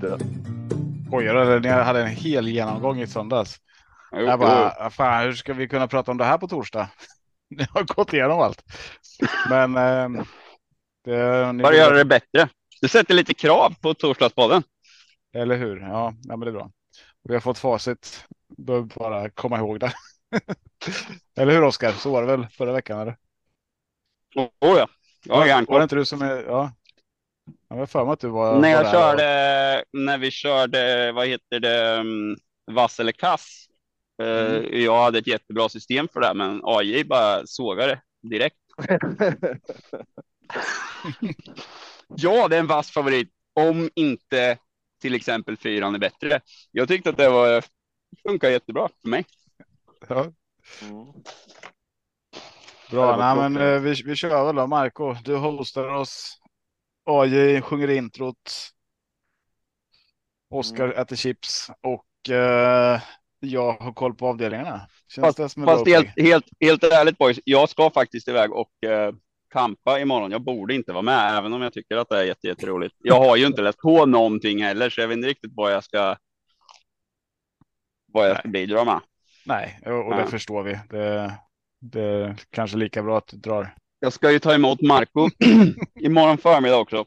det. Skojar du? Ni hade en hel genomgång i söndags. Jo, Jag jo. bara, fan, hur ska vi kunna prata om det här på torsdag? Ni har gått igenom allt. Men eh, det, ni Bara göra det bättre. Du sätter lite krav på torsdagspodden. Eller hur? Ja, ja, men det är bra. Vi har fått facit. Behöver bara komma ihåg det. eller hur Oskar? Så var det väl förra veckan? Eller? Oh, ja. Jag har var det järnkoll. inte du som är? Ja. Jag har för mig att du var. När var jag där körde, när vi körde, vad heter det, um, vass eller kass. Eh, Mm. Jag hade ett jättebra system för det, här, men AI bara sågade det direkt. ja, det är en vass favorit. Om inte till exempel fyran är bättre. Jag tyckte att det var funkar jättebra för mig. Ja, Mm. bra, var nej, men eh, vi, vi kör väl då. Marco, du hostar oss. AJ sjunger introt. Oskar Mm. äter chips och eh, jag har koll på avdelningarna. Känns Fast, det som fast helt, helt, helt ärligt boys, jag ska faktiskt iväg och eh, kampa imorgon. Jag borde inte vara med, även om jag tycker att det är jätte, jätteroligt. Jag har ju inte läst på någonting heller, så jag vet inte riktigt vad jag ska. Vad jag ska bidra med. Nej, och, och det Ja. förstår vi. Det, det är kanske lika bra att du drar. Jag ska ju ta emot Marco imorgon förmiddag också.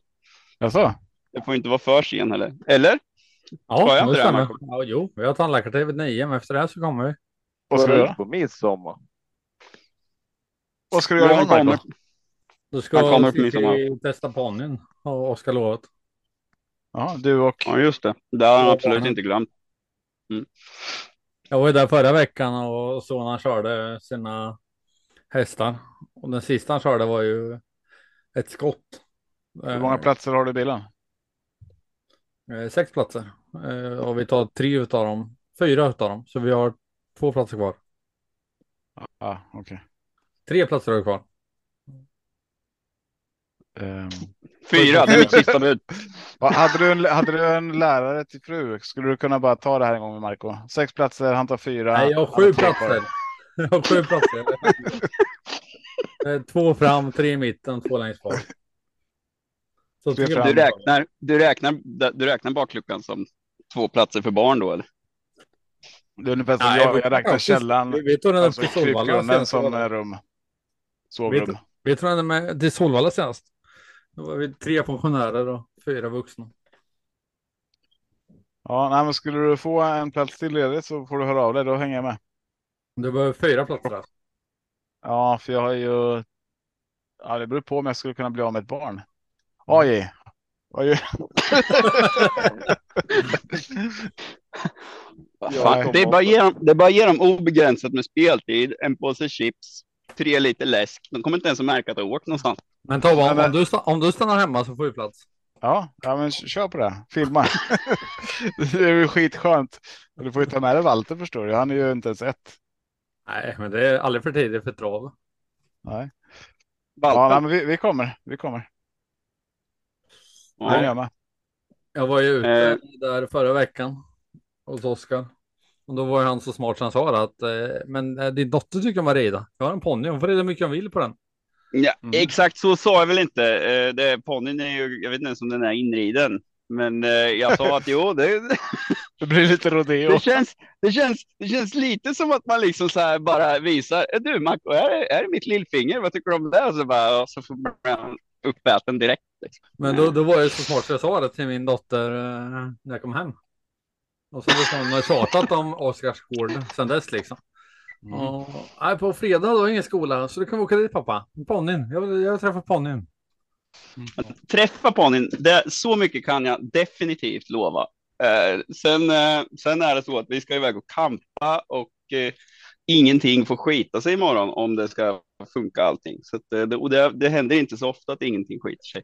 Alltså, Det får inte vara för sen heller. Eller? Ska Ja, jag det inte det, stämmer. Marco? Ja, jo, vi har tandläkartid vid nio, men efter det här så kommer vi. vad ska du göra? på midsommar. Vad ska du göra Han imorgon, kommer. Marco? Då ska Han kommer på midsommar. testa ponnyn, har Oskar lovat. Ja, du och Ja, just det. Det har han absolut inte glömt. Jag var ju där förra veckan och så när han körde sina hästar. Och den sista han körde var ju ett skott. hur många platser har du i bilen? Eh, Sex platser. Eh, Och vi tar tre utav dem. Fyra utav dem. Så vi har två platser kvar. Ja, okej. Tre platser har vi kvar. Ehm, Fyra, det är mitt sista bud. hade, du en, hade du en lärare till fru? Skulle du kunna bara ta det här en gång med Marco? Sex platser, han tar fyra. Nej, jag har sju platser. Jag har sju platser. Eh, Två fram, tre i mitten, två längst bak. Så fram. Du platser. räknar, du räknar, du räknar bakluckan som två platser för barn då eller? Det är ungefär som Nej, jag, vi- jag räknar källan, Vi, vi tog den alltså till Solvalla krypgrunden senast. som är rum. vi, Sovrum. vi tog den med till Solvalla senast. Då var vi tre pensionärer och fyra vuxna. Ja, nej, men skulle du få en plats till ledigt så får du höra av dig, då hänger jag med. Det var fyra platser. alltså. Ja, för jag har ju. Ja, det beror på om jag skulle kunna bli av med ett barn. Oj. Vad gör- Vad Ja, det, är bara ge dem, det är bara ge dem obegränsat med speltid, en påse chips, tre liter läsk. De kommer inte ens att märka att du åkt någonstans. Men Tobbe, om, Men- om, du, om du stannar hemma så får du plats. Ja, ja, men kör på det. Filma. det är ju skitskönt. Du får ju ta med dig Walter förstår du. Han är ju inte ens ett. Nej, men det är aldrig för tidigt för trav. Nej. Ja, nej, Valpen. men vi, vi kommer. Vi kommer. Ja. Jag med. Jag var ju ute Eh. där förra veckan hos Oskar. Och då var ju han så smart som han sa att eh, men eh, din dotter tycker om att rida. Jag har en ponny, hon får rida mycket hon vill på den. Ja, Mm. Exakt så sa jag väl inte. Eh, Det, ponnyn är ju, jag vet inte ens om den är inriden. Men eh, jag sa att jo, det, Det blir lite rodeo. det, känns, det, känns, det känns lite som att man liksom så här bara visar. "Eh, Du Marco, är det, är det mitt lillfinger? Vad tycker du om det? Och så, bara, och så får man uppäten direkt. Liksom. Men då, då var jag så smart så jag sa det till min dotter eh, när jag kom hem. Och så har hon tjatat om Oskars gård sedan dess liksom. Mm. Och, nej, på fredag då är ingen skola så då kan vi åka dit pappa. Ponnyn, jag vill, jag vill träffa ponnyn. Träffa ponnyn, det- så mycket kan jag definitivt lova. Eh, sen, eh, sen är det så att vi ska iväg och kampa och eh, ingenting får skita sig imorgon om det ska funka allting. Så att, det, och det, det händer inte så ofta att ingenting skiter sig.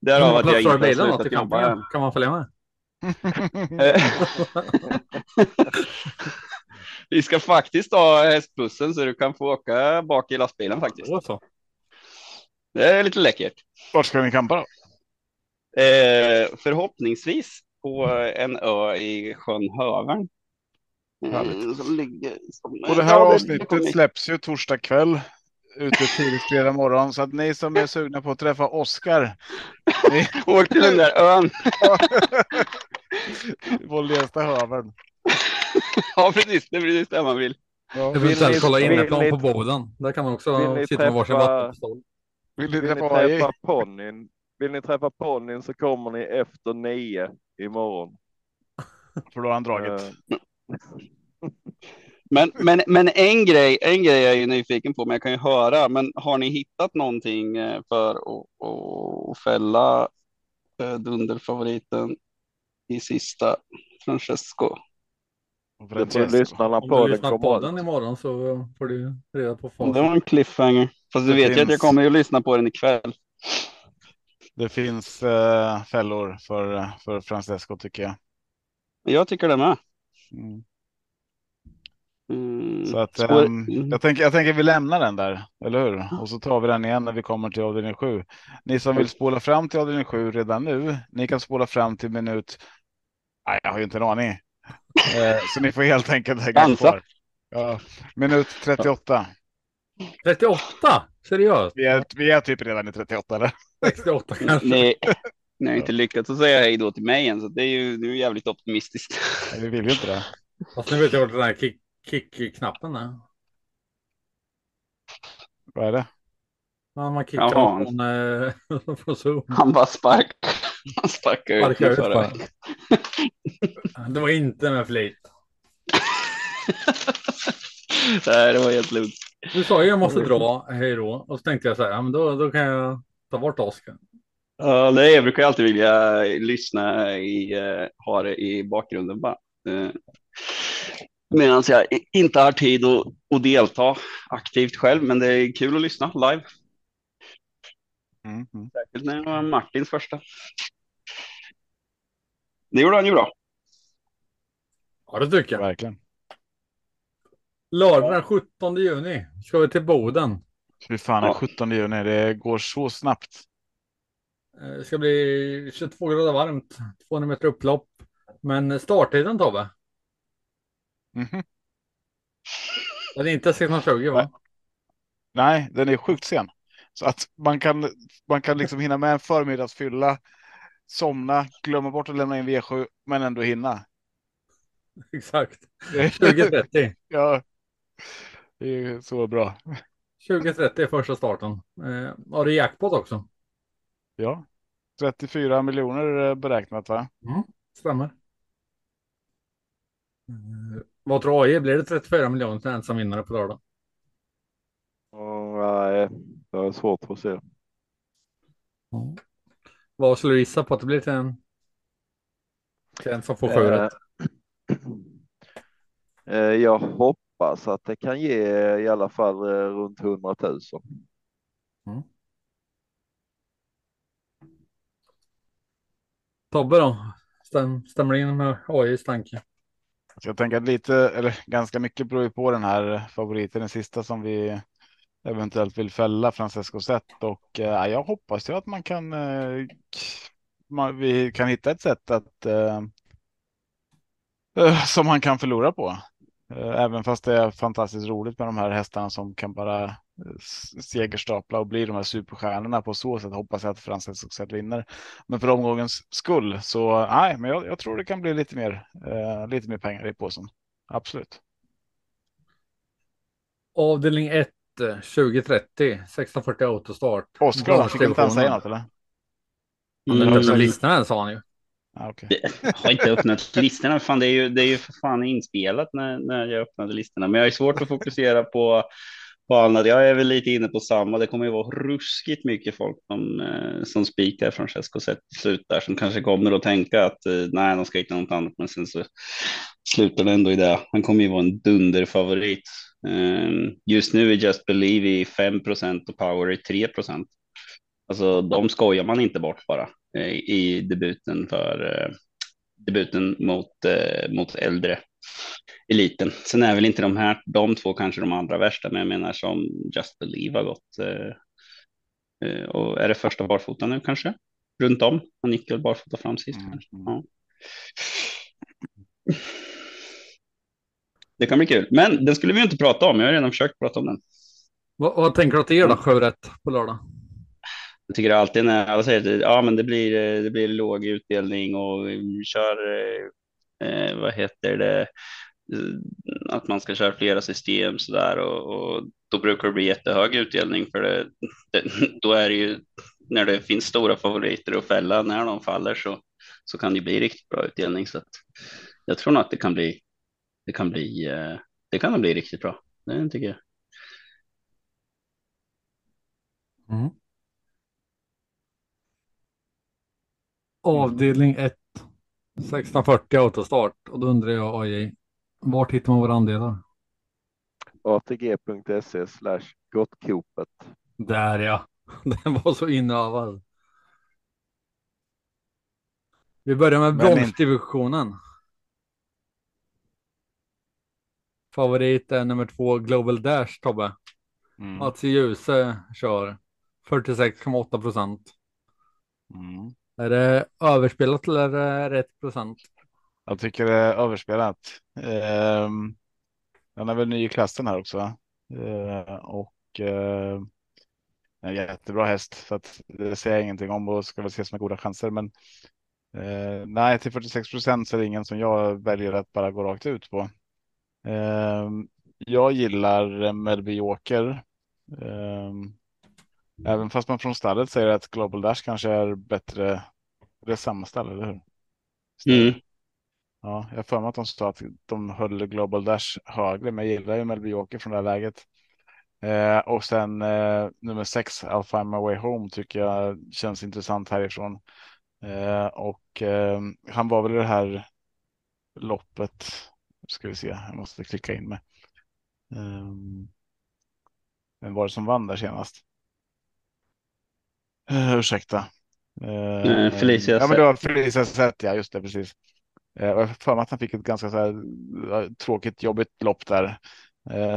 Därav många att jag inte har slutat jobba än. Kan man följa med? Vi ska faktiskt ha hästbussen så du kan få åka bak i lastbilen faktiskt. Det är lite läckert. Vart ska ni campa då? Eh, förhoppningsvis på en ö i sjön Hövern. Mm, som ligger som, Och det här Ja, avsnittet kommer- släpps ju torsdag kväll. ute tidigt fredag morgon. Så att ni som är sugna på att träffa Oskar. Ni... Åk till den där ön. Vår lästa höveln. Ja, precis. Det är precis det man vill. Ja, vill, Eventuellt ni, kolla vill ni- på Boden. Där kan man också Vill sitta med varsin träffa- vattenpistol. vill ni Vill ni träffa träffa ponnyn? Vill ni träffa ponnyn så kommer ni efter nio imorgon. För då har han dragit. Eh, Men, men, men en grej, en grej är jag ju nyfiken på, men jag kan ju höra. Men har ni hittat någonting eh, för att, att fälla eh, dunderfavoriten i sista Francesco? Det Francesco. lyssnarna Om på. du Den lyssnar på den imorgon så får du reda på Det facit. var en cliffhanger. Fast du Det vet ju att jag kommer att lyssna på den ikväll. Det finns eh, fällor för, för Francesco tycker jag. Jag tycker det med. Mm. Mm. Så att, mm. jag, tänker, jag tänker vi lämnar den där, eller hur? Och så tar vi den igen när vi kommer till avdelning 7. Ni som vill spola fram till avdelning 7 redan nu, ni kan spola fram till minut. Nej, jag har ju inte en aning. Eh, så ni får helt enkelt hänga kvar. Ja, minut 38. 38? Seriöst? Vi är, vi är typ redan i 38 eller? 68 kanske? Nej, ni har inte lyckats att säga hej då till mig än, så det är ju, det är ju jävligt optimistiskt. Nej, Vi vill ju inte det. Fast nu vet jag vart den här kick- kick-knappen är. Vad är det? Ja, man kickar Jaha. från, eh, från Zoom. Han bara spark. Han sparkar ut mig ut förra veckan. Det var inte med flit. Nej, det var helt lugnt. Du sa ju jag måste dra, hej då. Och så tänkte jag så här, ja, men då, då kan jag ta bort Oskar. Ja, nej, jag brukar alltid vilja lyssna i, eh, ha det i bakgrunden bara. Eh, Medan jag inte har tid att, att delta aktivt själv, men det är kul att lyssna live. Mm, mm. Särskilt när det var Martins första. Det gjorde han ju bra. Ja, det tycker jag. Verkligen. Lördag den 17 juni ska vi till Boden. Fy fan, den Ja. 17 juni. Det går så snabbt. Eh, Det ska bli 22 grader varmt, 200 meter upplopp. Men starttiden Tobbe, Mhm. den är inte 16.20 va? Nej, den är sjukt sen. Så att man kan, man kan liksom hinna med en förmiddagsfylla, somna, glömma bort att lämna in V7, men ändå hinna. Exakt. 20.30. ja, det är så bra. 20.30 är första starten. Eh, har du jackpot också? Ja, 34 miljoner eh, beräknat va? Stämmer. Eh, vad tror AI? Blir det 34 miljoner till ensam vinnare på lördag? och, Nej, det är svårt att se. Vad skulle du gissa på att det blir till en? Till en som får sju Eh, rätt? eh, Jag hoppas att det kan ge i alla fall eh, runt 100 000. Tobbe då? Stäm, stämmer in med AIs tanke? Så jag tänker att lite, eller ganska mycket beror ju på den här favoriten, den sista som vi eventuellt vill fälla, Francesco Zet. Och eh, jag hoppas ju att man kan, eh, man, vi kan hitta ett sätt att eh, eh, som han kan förlora på. Eh, Även fast det är fantastiskt roligt med de här hästarna som kan bara eh, segerstapla och bli de här superstjärnorna på så sätt hoppas jag att Francesco Zet vinner. Men för omgångens skull så nej, men jag, jag tror det kan bli lite mer, eh, lite mer pengar i påsen. Absolut. Avdelning 1, eh, 2030, 1640 autostart. Oskar, fick inte han säga något eller? Han har Mm. öppnat listorna sa han ju. Ah, okay. Jag har inte öppnat listorna. Fan, det, är ju, det är ju för fan inspelat när, när jag öppnade listorna. Men jag är svårt att fokusera på, på annat. Jag är väl lite inne på samma. Det kommer ju vara ruskigt mycket folk som, eh, som spikar Francesco sett slut där. Som kanske kommer att tänka att nej, de ska hitta något annat. Men sen så slutar det ändå i det. Han kommer ju vara en dunderfavorit. Ehm, just nu är Just Believe i 5% och Power i 3% Alltså de skojar man inte bort bara i debuten för eh, debuten mot, eh, mot äldre eliten. Sen är väl inte de här, de två kanske de allra värsta, men jag menar som Just Believe har gått. Eh, eh, och är det första barfota nu kanske? Runt om. Han gick väl barfota fram sist Mm. Ja. Det kan bli kul, men den skulle vi inte prata om. Jag har redan försökt prata om den. Vad, vad tänker du att det är då? Sju rätt på lördag? Jag tycker alltid när alla säger att ja, men det blir, det blir låg utdelning och vi kör, eh, eh vad heter det, eh, att man ska köra flera system så där och, och då brukar det bli jättehög utdelning för det, det, då är det ju när det finns stora favoriter att fälla när de faller så, så kan det bli riktigt bra utdelning. Så att jag tror nog att det kan bli, det kan bli, eh, det kan bli riktigt bra. Det tycker jag. Mm. Avdelning 1. 1640 autostart och då undrar jag AJ, vart hittar man våra andelar? ATG.se slash gottkopet. Där ja, den var så inövad. Vi börjar med bronsdivisionen. Favorit är nummer två Global Dash Tobbe. Mm. Mats Djuse kör 46,8 procent. Mm. Är det överspelat eller är det rätt procent? Jag tycker det är överspelat. Eh, den är väl ny i klassen här också. Eh, och eh, en jättebra häst så att det säger jag ingenting om och ska väl ses med goda chanser. Men eh, nej, till 46 procent så är det ingen som jag väljer att bara gå rakt ut på. Ehm, jag gillar Melby Joker. Ehm, även fast man från stallet säger att Global Dash kanske är bättre. Det är samma stall, eller hur? Mm. Ja, jag för mig att de sa att de höll Global Dash högre, men jag gillar ju Melby Joker från det här läget. Eh, och sen eh, nummer sex, I'll find my way home, tycker jag känns intressant härifrån. Eh, och eh, han var väl i det här loppet. Ska vi se, jag måste klicka in mig. Um, vem var det som vann där senast? Uh, ursäkta. Uh, Felicia Ja, men det var Felicia Zet, ja just det, precis. Uh, jag har för mig att han fick ett ganska så här, tråkigt, jobbigt lopp där.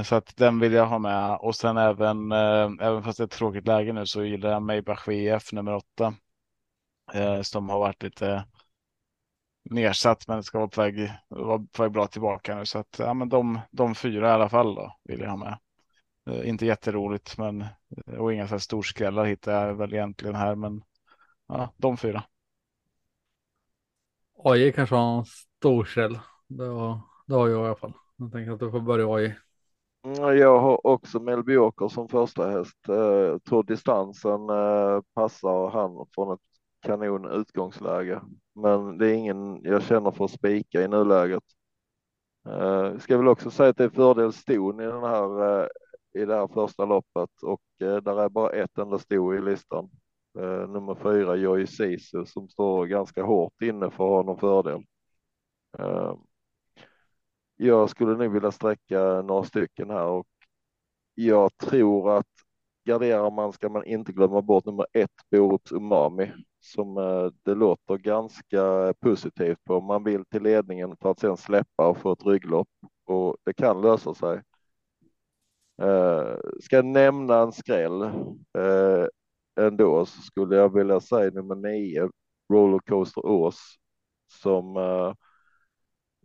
Så att den vill jag ha med. Och sen även, även fast det är ett tråkigt läge nu så gillar jag Maybach VF nummer åtta. Som har varit lite nedsatt men ska vara på väg, vara på väg bra tillbaka nu. Så att ja, men de, de fyra i alla fall då vill jag ha med. Inte jätteroligt men och inga så här storskrällar hittar jag väl egentligen här men ja, de fyra. AJ kanske har en storkäll. Det har, det har jag i alla fall. Jag tänker att du får börja AJ. Mm, Jag har också Melby Joker som första häst. Eh, tror distansen eh, passar han från ett kanon utgångsläge. Men det är ingen jag känner för att spika i nuläget. Eh, ska väl också säga att det är fördel ston i den här i det här första loppet och där är bara ett enda sto i listan. Eh, nummer fyra Joy Sisu som står ganska hårt inne för att ha någon fördel. Eh, jag skulle nu vilja sträcka några stycken här och jag tror att garderar man ska man inte glömma bort nummer ett Borups Umami som eh, det låter ganska positivt på. Man vill till ledningen för att sen släppa och få ett rygglopp och det kan lösa sig. Eh, ska nämna en skräll eh, ändå så skulle jag vilja säga nummer nio Rollercoaster Ås som eh,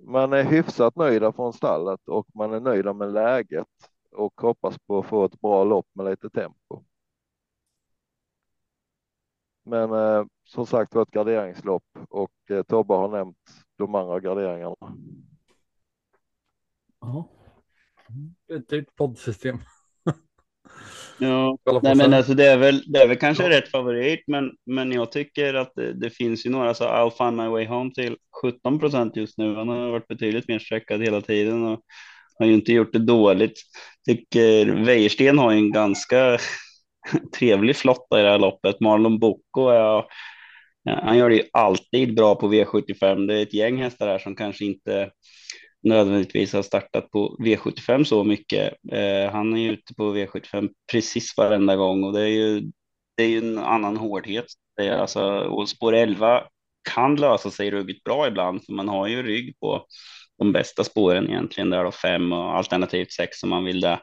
man är hyfsat nöjda från stallet och man är nöjda med läget och hoppas på att få ett bra lopp med lite tempo. Men eh, som sagt var ett garderingslopp och eh, Tobbe har nämnt de andra garderingarna. Ja. Ett dyrt poddsystem. Ja, nej, men alltså det är väl, det är väl kanske Ja. rätt favorit, men, men jag tycker att det, det finns ju några så I'll find my way home till 17 procent just nu. Han har varit betydligt mer sträckad hela tiden och har ju inte gjort det dåligt. Tycker Wäjersten har ju en ganska trevlig flotta i det här loppet. Marlon Bocco är, ja, han gör det ju alltid bra på V75. Det är ett gäng hästar här som kanske inte nödvändigtvis har startat på V75 så mycket. Eh, han är ju ute på V75 precis varenda gång och det är ju, det är ju en annan hårdhet. Det är alltså, och spår 11 kan lösa sig ruggigt bra ibland för man har ju rygg på de bästa spåren egentligen där då fem och alternativt sex om man vill det.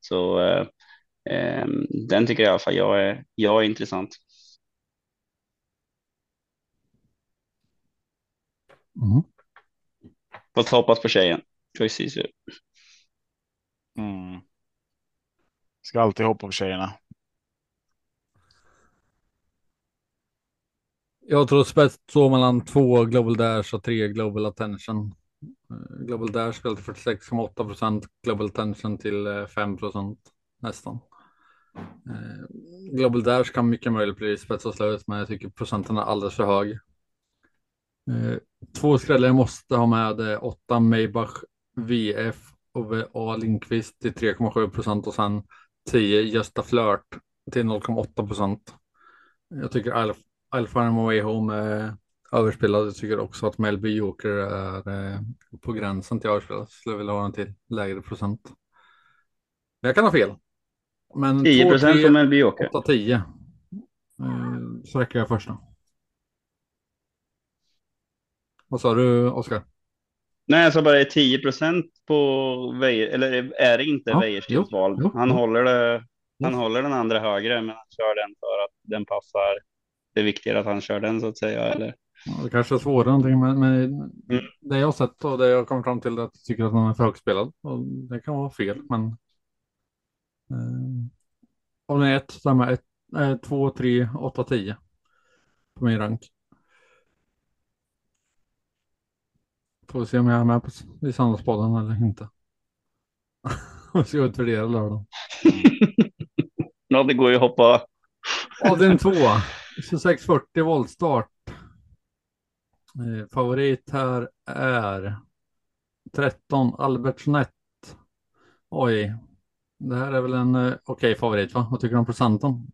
Så eh, eh, den tycker jag i alla fall jag är, jag är intressant. Mm. Fast hoppas på tjejen. Precis. Mm. Ska alltid hoppa på tjejerna. Jag tror spets står mellan två Global Dash och tre Global Attention. Eh, Global Dash spelar till 46,8 procent, Global Attention till 5 procent nästan. Eh, Global Dash kan mycket möjligt bli spets och slut, men jag tycker procenten är alldeles för hög. Eh, två skrällar jag måste ha med är 8 Maybach VF och A Lindqvist till 3,7 procent och sen 10 Gösta Flört till 0,8 procent. Jag tycker Alf, Alf Way Home är överspelad. Jag tycker också att Melby Joker är eh, på gränsen till överspelad. Skulle vilja ha den till lägre procent. Men jag kan ha fel. Men 10 procent på Melby Joker. 8-10. Så räcker jag första. Vad sa du Oskar? Nej, jag sa bara 10 procent på Weijer, eller är det inte ja, Weijerstens val? Han, jo. Håller det, han jo. håller den andra högre, men han kör den för att den passar. Det är viktigare att han kör den så att säga, eller? Ja, det kanske är svårare någonting, men, men mm. det jag har sett och det jag kommer fram till är att jag tycker att han är för högspelad. Och det kan vara fel, men. Eh, om det är ett, så är med ett, eh, två, tre, åtta, tio. På min rank. Får vi se om jag är med på, i Sandalspodden eller inte. Vi ska utvärdera lördag. ja, det går ju att hoppa. Avdelning 2. 2640 voltstart. Eh, favorit här är 13 Albertsnett. Oj, det här är väl en eh, okej okay favorit va? Vad tycker du om procenten?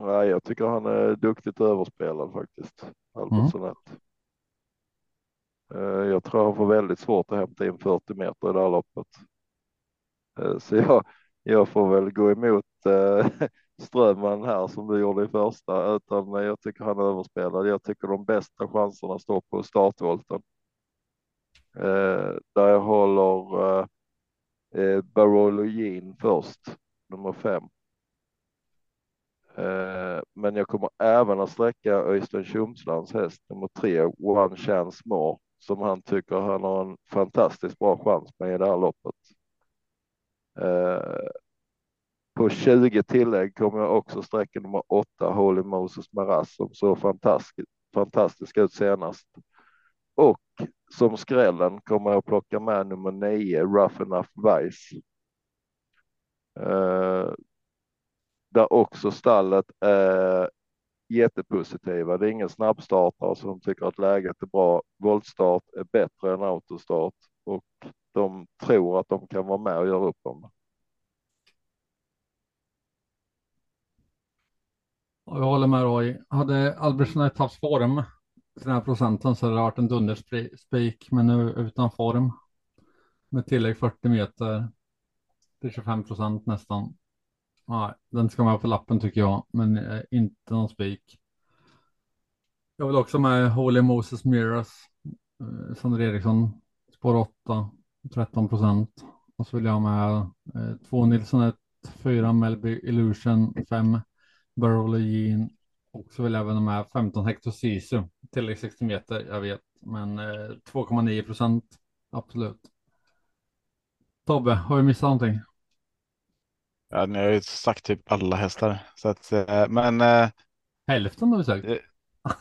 Nej, jag tycker han är duktigt överspelad faktiskt. Albertsson mm. Jag tror han får väldigt svårt att hämta in 40 meter i det här loppet. Eh, så jag, jag får väl gå emot eh, Strömman här som du gjorde i första, utan jag tycker han är överspelad. Jag tycker de bästa chanserna står på startvolten. Där jag håller Barologin först, nummer fem. Eh, men jag kommer även att sträcka Öystein Tjomslands häst nummer tre, One Chance More, som han tycker han har en fantastiskt bra chans med i det här loppet. Eh, på 20 tillägg kommer jag också sträcka nummer åtta, Holy Moses Maras, som såg fantastisk, fantastisk ut senast. Och som skrällen kommer jag att plocka med nummer nio, Rough Enough Vice. Eh, där också stallet är jättepositiva. Det är ingen snabbstartare som tycker att läget är bra. Voltstart är bättre än autostart och de tror att de kan vara med och göra upp om det. Jag håller med Roy. Hade Albertsson haft form till den här procenten så hade det varit en dunderspik, men nu utan form med tillägg 40 meter till 25 procent nästan. Nej, den ska med på lappen tycker jag, men eh, inte någon spik. Jag vill också med Holy Moses Mirrors. Eh, Sander Eriksson, spår 8, 13 procent. Och så vill jag ha med eh, 2 Nilsson 1, 4 Melby Illusion, 5 Barologin och så vill jag även ha med 15 Hector Sisu. Tillägg 60 meter, jag vet, men eh, 2,9 procent absolut. Tobbe, har vi missat någonting? Ja, ni har ju sagt typ alla hästar. Så att, eh, men. Eh, Hälften har vi sagt. Eh,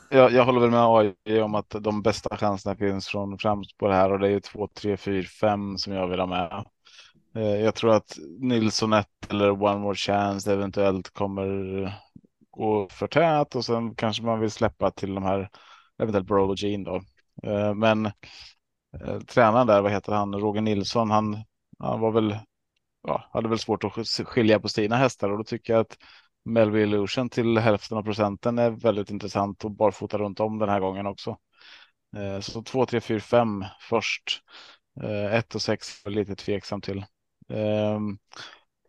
jag, jag håller väl med AI om att de bästa chanserna finns från främst på det här och det är ju 2, 3, 4, 5 som jag vill ha med. Jag tror att Nilsson 1 eller One More Chance eventuellt kommer gå för tät och sen kanske man vill släppa till de här eventuellt Brolo Jean då. Men tränaren där, vad heter han, Roger Nilsson, han, han var väl ja, hade väl svårt att skilja på sina hästar och då tycker jag att Melby Illusion till hälften av procenten är väldigt intressant och barfota runt om den här gången också. Eh, så 2, 3, 4, 5 först. Eh, 1 och 6 är lite tveksam till. Ehm,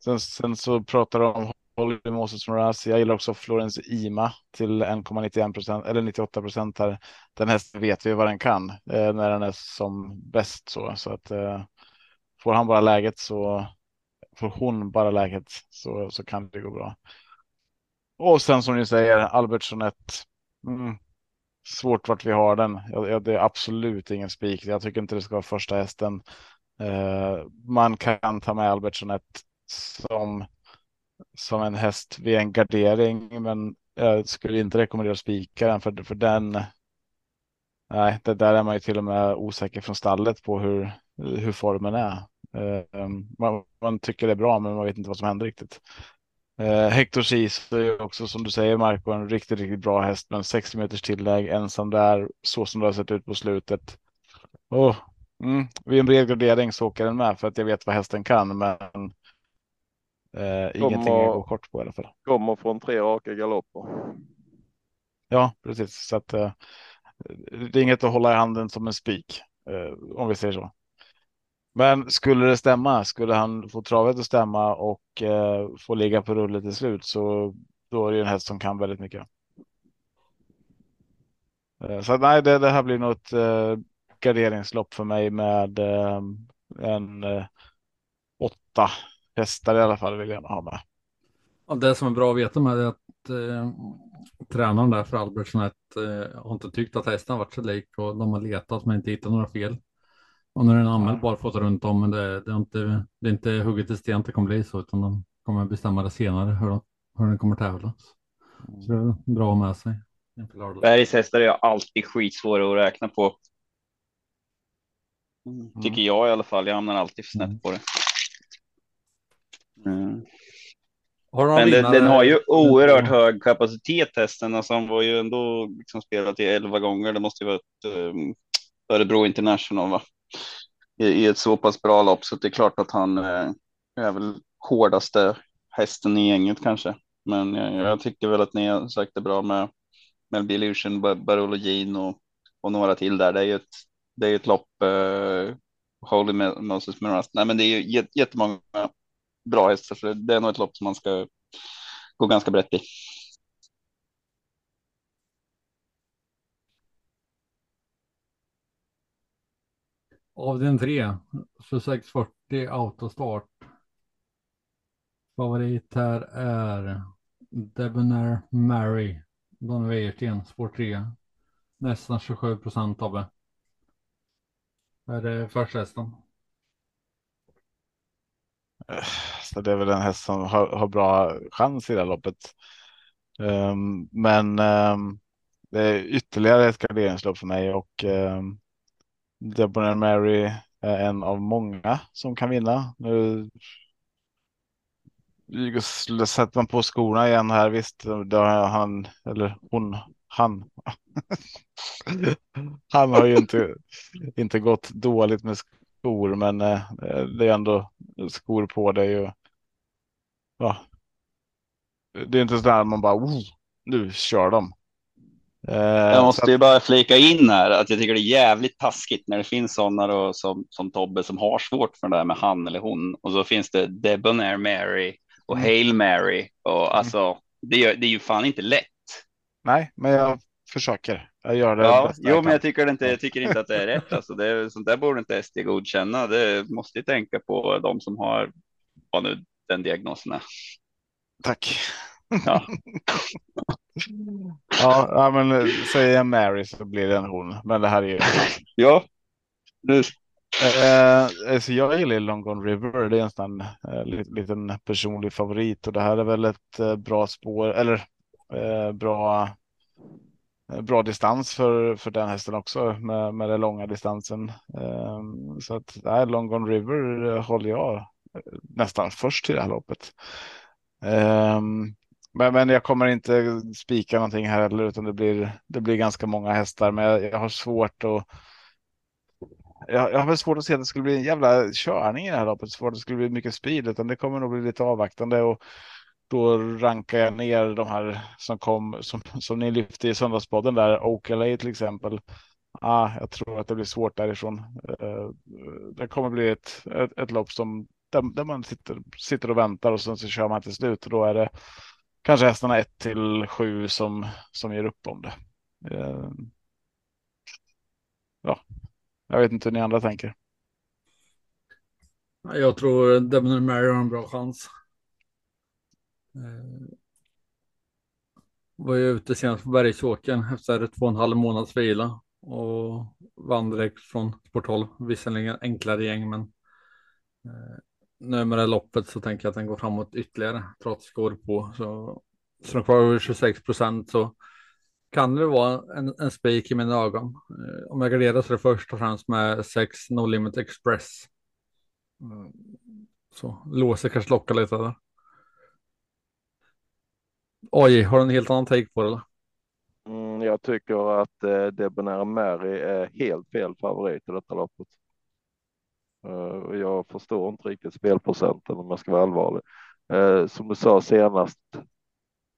sen, sen så pratar de om Holly Moses Moraz. Jag gillar också Florence Ima till 1,91 procent eller 98 procent här. Den hästen vet vi vad den kan eh, när den är som bäst så så att får han bara läget så får hon bara läget så, så kan det gå bra. Och sen som ni säger, Albertsson 1. Mm, svårt vart vi har den. Ja, det är absolut ingen spik. Jag tycker inte det ska vara första hästen. Eh, man kan ta med Albertson som som en häst vid en gardering, men jag skulle inte rekommendera spika den för, för den. Nej, det där är man ju till och med osäker från stallet på hur, hur formen är. Eh, man, man, tycker det är bra, men man vet inte vad som händer riktigt. Eh, Hector Cis är också som du säger Marco en riktigt, riktigt bra häst, men 60 meters tillägg ensam där så som det har sett ut på slutet. Oh, mm, vid en bred gradering så åker den med för att jag vet vad hästen kan, men Eh, ingenting att gå kort på i alla fall. Kommer från tre raka galopper. Ja, precis. Så att eh, det är inget att hålla i handen som en spik, eh, om vi säger så. Men skulle det stämma, skulle han få travet att stämma och eh, få ligga på rulle till slut så då är det en häst som kan väldigt mycket. Eh, så nej, det, det, här blir nog ett eh, garderingslopp för mig med eh, en eh, åtta hästar i alla fall vill jag ha med. Ja, det som är bra att veta med är att eh, tränaren där för Albertsson eh, har inte tyckt att hästen varit så lik och de har letat men inte hittat några fel. Och den är anmäld bara fått runt om, men det, det, är inte, det är inte hugget i sten att det kommer bli så, utan de kommer bestämma det senare hur, de, hur den kommer tävlas. Så det är bra att ha med sig. Bergs hästar är alltid skitsvåra att räkna på. Tycker jag i alla fall. Jag hamnar alltid för snett mm. på det. Mm. Men den, den, har ju oerhört hög kapacitet hästen. Alltså han var ju ändå liksom spelat i elva gånger. Det måste ju vara ett um, Örebro International va? I, I, ett så pass bra lopp så det är klart att han eh, är väl hårdaste hästen i gänget kanske. Men jag, jag tycker väl att ni har sagt det bra med Melby Illusion, Barolo Jean och, och några till där. Det är ju ett, det är ett lopp. Eh, Holy Moses Mirast. Nej, men det är ju jättemånga bra hästar, så det är nog ett lopp som man ska gå ganska brett i. Av den tre, 2640 autostart. Favorit här är Debonair Mary, Don Wäjersten, spår 3. Nästan 27 procent av det. Är det första hästen? Äh, så det är väl en häst som har, har bra chans i det här loppet. Um, men um, det är ytterligare ett garderingslopp för mig och um, Debonair Mary är en av många som kan vinna. Nu sätter man på skorna igen här. Visst, då har han eller hon, han. han har ju inte, inte gått dåligt med skor, men eh, det är ändå skor på dig. Och, ja. Det är inte så där man bara, oh, nu kör de. Eh, jag måste ju bara flika in här att jag tycker det är jävligt taskigt när det finns sådana då som, som Tobbe som har svårt för det där med han eller hon och så finns det Debonair Mary och mm. Hail Mary och mm. alltså det är, det är ju fan inte lätt. Nej, men jag försöker. Jag gör det. Ja, jo, men jag tycker inte. Jag tycker inte att det är rätt. Alltså, det är, sånt där borde inte SD godkänna. Det måste ju tänka på de som har vad nu den diagnosen är. Tack. Ja. ja, men säger jag Mary så blir det en hon. Men det här är ju. ja. Nu. Eh, så jag gillar Long Gone River. Det är en sån eh, liten personlig favorit och det här är väl ett eh, bra spår eller eh, bra Eh, bra distans för, för den hästen också med, med den långa distansen. Um, så att nej, Long Gone River eh, håller jag eh, nästan först i det här loppet. Um, men, men jag kommer inte spika någonting här heller, utan det blir, det blir ganska många hästar. Men jag, jag har svårt att. Jag, jag har väl svårt att se att det skulle bli en jävla körning i det här loppet. Svårt att det skulle bli mycket speed, utan det kommer nog bli lite avvaktande och då rankar jag ner de här som kom som, som ni lyfte i söndagspodden där, Oakley till exempel. Ah, jag tror att det blir svårt därifrån. Eh, det kommer bli ett, ett, ett lopp som där, där, man sitter, sitter och väntar och sen så kör man till slut och då är det kanske hästarna 1 till 7 som, som ger upp om det. Eh, ja, jag vet inte hur ni andra tänker. Jag tror Devon Mary har en bra chans. Eh, var ju ute senast på Bergsåkern efter två och en halv månads vila och vann direkt från sport 12. Visserligen enklare gäng, men eh, nu med det loppet så tänker jag att den går framåt ytterligare trots skor på. Så så den kvar över 26 procent så kan det vara en, en spik i mina ögon. Eh, om jag garderar så är det först och främst med 6 No Limit Express. Eh, så låser kanske lockar lite där. Oj, har du en helt annan take på det? Eller? Mm, jag tycker att eh, Debonair Mary är helt fel favorit i detta loppet. Uh, jag förstår inte riktigt spelprocenten om jag ska vara allvarlig. Uh, som du sa senast,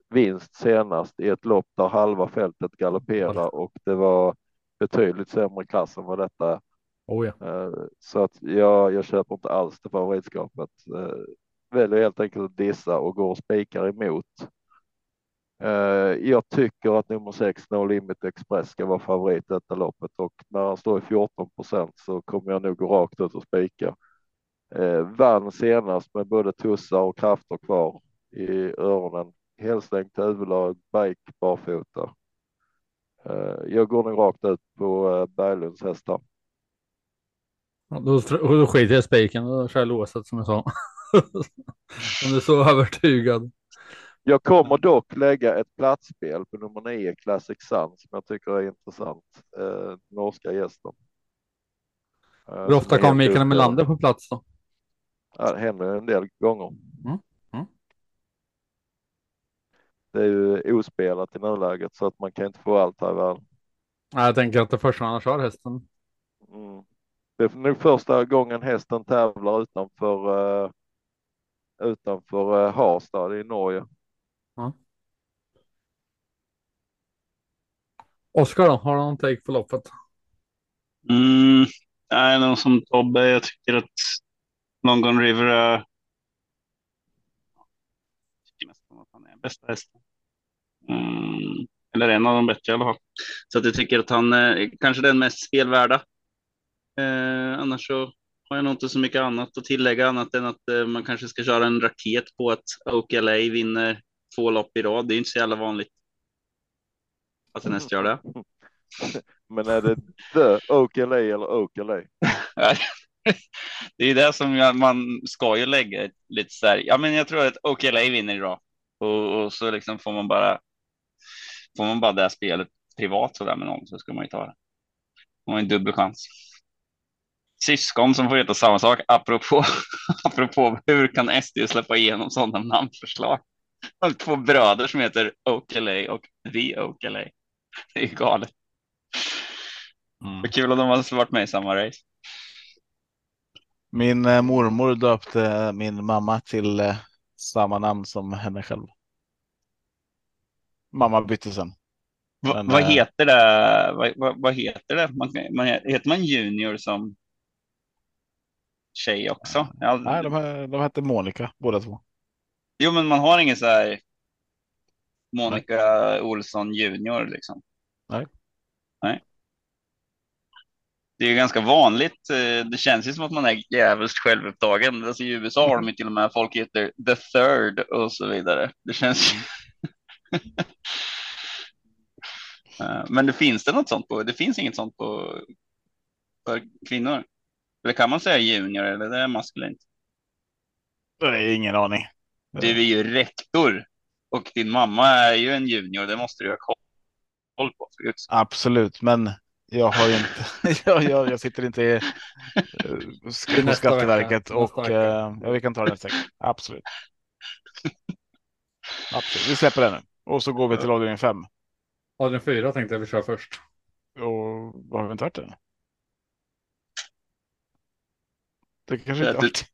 vinst senast i ett lopp där halva fältet galopperar och det var betydligt sämre klass än vad detta. Oh ja. Uh, så att jag, jag köper inte alls det favoritskapet. Väljer helt enkelt att dissa och går och spikar emot. Eh, jag tycker att nummer sex No Limit Express ska vara favorit detta loppet och när han står i 14 procent så kommer jag nog gå rakt ut och spika. Eh, vann senast med både tussar och krafter kvar i öronen. Helstängt huvudlag, bike barfota. Eh, jag går nog rakt ut på Berglunds hästar. Ja, då, då skiter jag i spiken och kör låset som jag sa. Om du är så övertygad. Jag kommer dock lägga ett platsspel på nummer 9 Classic Sun som jag tycker är intressant. Eh, norska gästen. Eh, Hur ofta kommer Mikael Melander på plats då? Ja, det händer en del gånger. Mm. Mm. Det är ju ospelat i nuläget så att man kan inte få allt här i världen. Jag tänker att det första han kör hästen. Mm. Det är nog första gången hästen tävlar utanför uh, utanför uh, Harstad i Norge. Ja. Oskar då, har du någon take på loppet? Mm, nej, någon som Tobbe. Jag tycker att Longon River är. Tycker nästan att han är bästa hästen. Mm, eller en av de bättre i alla fall. Så att jag tycker att han är kanske den mest spelvärda. Eh, annars så har jag nog inte så mycket annat att tillägga annat än att eh, man kanske ska köra en raket på att OKLA vinner två lopp i rad. Det är inte så jävla vanligt. Att en häst gör det. Men är det the OKLA eller OKLA? det är det som jag, man ska ju lägga lite så här. Ja, men jag tror att OKLA vinner idag och, och så liksom får man bara. Får man bara det spelet privat så där med någon så ska man ju ta det. Man har en dubbel chans. Syskon som får heta samma sak. Apropå, apropå hur kan SD släppa igenom sådana namnförslag? två bröder som heter Oakley och The Oakley. Det är galet. Mm. Vad kul om de hade varit med i samma race. Min eh, mormor döpte min mamma till eh, samma namn som henne själv. Mamma bytte sen. Men, vad eh, heter det? Vad, vad, vad heter det? Man, man, heter man junior som tjej också? Jag, nej, de, de hette Monica båda två. Jo, men man har ingen så här Monica Nej. Olsson junior liksom. Nej. Nej. Det är ganska vanligt. Eh, det känns ju som att man är jävligt självupptagen. Alltså, I USA har de ju till och med folk heter the third och så vidare. Det känns. Eh, men det finns det något sånt på? Det finns inget sånt på för kvinnor. Eller kan man säga junior eller det är maskulint? Det är ingen aning. Du är ju rektor och din mamma är ju en junior. Det måste du ha koll på. Absolut, men jag har ju inte. jag, jag, jag sitter inte i uh, på Skatteverket och uh, ja, vi kan ta det nästa vecka. Absolut. Absolut. Vi släpper det nu och så går vi till avdelning fem. Avdelning fyra tänkte jag vi kör först. Och vad har vi inte hört det? Det kanske inte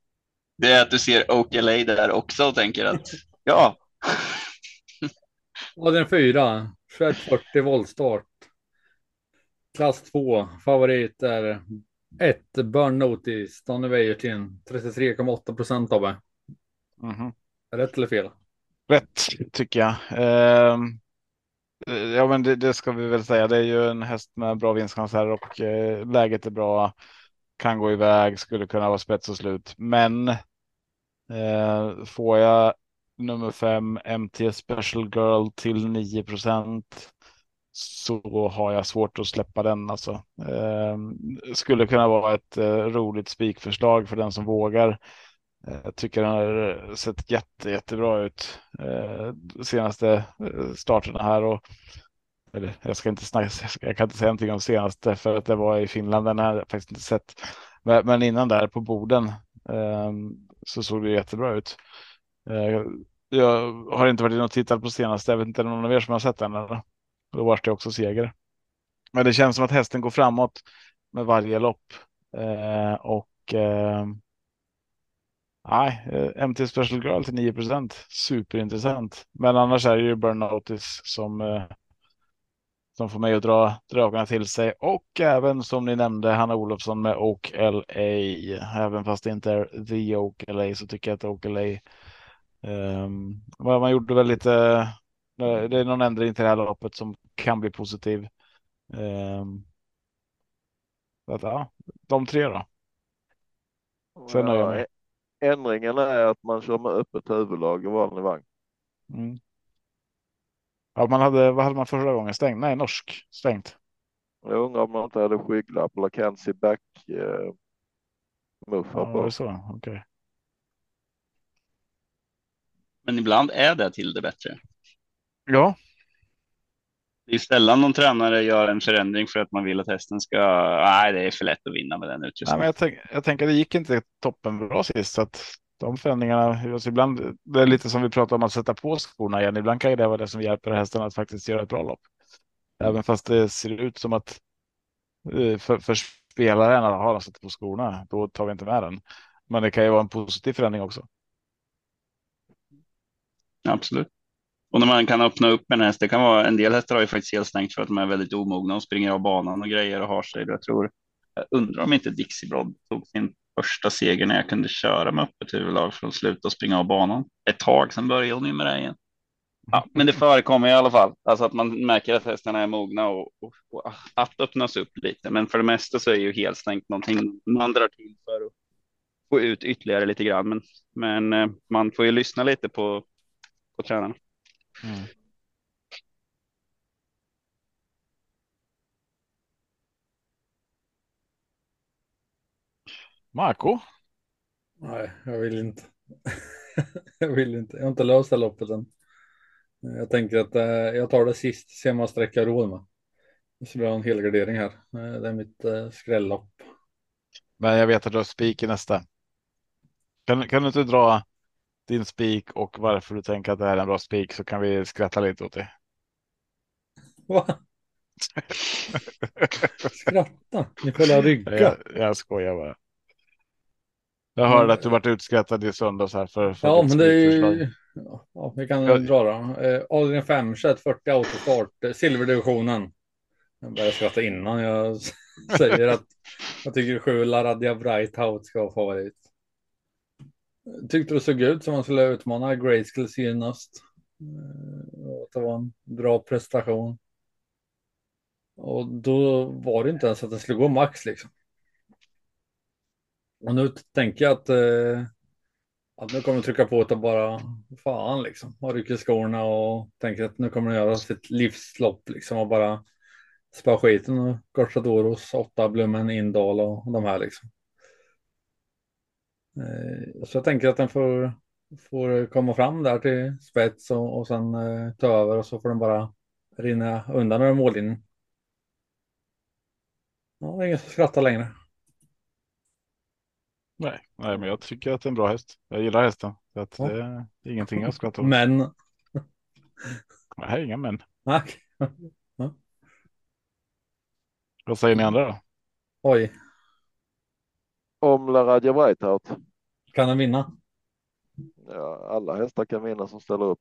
det är att du ser OKLA där också och tänker att ja. Ja, den fyra, 2140 voltstart. Klass 2, favorit är 1 Burn Notice, Donny Wäjersten, 33,8 procent av det. Mm -hmm. Rätt eller fel? Rätt tycker jag. Uh, ja, men det, det, ska vi väl säga. Det är ju en häst med bra vinstchanser och uh, läget är bra. Kan gå iväg, skulle kunna vara spets och slut, men Eh, får jag nummer fem MT Special Girl till 9 procent så har jag svårt att släppa den. Alltså. Eh, skulle kunna vara ett eh, roligt spikförslag för den som vågar. Jag tycker den har sett jätte, jättebra ut eh, senaste eh, starterna här. Och, eller, jag ska inte snacka, jag kan inte säga någonting om senaste för att det var i Finland. Den har jag faktiskt inte sett. Men, men innan där på borden ehm, så såg det jättebra ut. Eh, jag har inte varit inne och tittat på senaste. Jag vet inte om någon av er som har sett den. Eller? Då var det också seger. Men det känns som att hästen går framåt med varje lopp. Eh, och eh, nej, eh, MT Special Girl till 9 procent. Superintressant. Men annars är det ju Burn Notice som eh, som får mig att dra dragarna till sig och även som ni nämnde Hanna Olofsson med Oak LA. Även fast det inte är the Oak LA så tycker jag att Oak LA. Um, man gjorde väl lite det är någon ändring till det här loppet som kan bli positiv. Um, att, ja, de tre då. Sen ja, Ändringen är att man kör med öppet huvudlag och vanlig vagn. Mm. Ja, man hade, vad hade man förra gången? Stängt? Nej, norsk stängt. Jag undrar om man inte hade skygglapp eller Kenzie back eh, muffar ja, på. Det så? Okay. Men ibland är det till det bättre. Ja. Det är sällan någon tränare gör en förändring för att man vill att hästen ska. Nej, det är för lätt att vinna med den utrustningen. jag, tänk, jag tänker det gick inte toppen bra sist så att de förändringarna. Alltså ibland det är lite som vi pratar om att sätta på skorna igen. Ibland kan det vara det som hjälper hästen att faktiskt göra ett bra lopp. Även fast det ser ut som att eh, för, för spelaren har de satt på skorna, då tar vi inte med den. Men det kan ju vara en positiv förändring också. Absolut. Och när man kan öppna upp en häst, det kan vara en del hästar har ju faktiskt helt stängt för att de är väldigt omogna och springer av banan och grejer och har sig. Jag tror, jag undrar om inte Dixie Broad tog sin första seger när jag kunde köra med öppet huvudlag för att sluta springa av banan. Ett tag sedan började hon ju med det igen. Ja, men det förekommer i alla fall, alltså att man märker att hästarna är mogna och, och, och att öppnas upp lite. Men för det mesta så är ju helt stängt någonting man drar till för att få ut ytterligare lite grann. Men, men eh, man får ju lyssna lite på, på tränarna. Mm. Marco? Nej, jag vill inte. jag vill inte. Jag har inte löst det loppet än. Jag tänker att eh, jag tar det sist, ser man sträcka råd med. Så blir det en helgardering här. Eh, det är mitt eh, skrällopp. Men jag vet att du har spik i nästa. Kan, kan du inte dra din spik och varför du tänker att det här är en bra spik så kan vi skratta lite åt det. Va? Skratta? Ni får rygga. Jag, jag skojar bara. Jag hörde att du varit utskrattad i söndags här för, för Ja, men det är ju. Ja, vi kan jag... dra då. Eh, Adrian Femstedt, 40 autostart, eh, silverdivisionen. Jag börjar skratta innan jag säger att jag tycker sju Laradja Brightout ska vara favorit. Tyckte det såg ut som man skulle utmana Grayskull senast. Eh, det var en bra prestation. Och då var det inte ens att det skulle gå max liksom. Och nu tänker jag att, eh, att nu kommer jag trycka på och bara fan liksom. Och rycker skorna och tänker att nu kommer de göra sitt livslopp liksom och bara spöa skiten och Gorsadoros, åtta Blummen, Indal och de här liksom. Eh, så jag tänker att den får, får komma fram där till spets och, och sen eh, ta över och så får den bara rinna undan över mållinjen. Ja, det är ingen som skrattar längre. Nej, nej, men jag tycker att det är en bra häst. Jag gillar hästen. Så att ja. det är ingenting jag skrattar åt. Men. Nej, inga men. Ja. Vad säger ni andra då? Oj. Om Laradja Breithout. Kan den vinna? Ja, alla hästar kan vinna som ställer upp.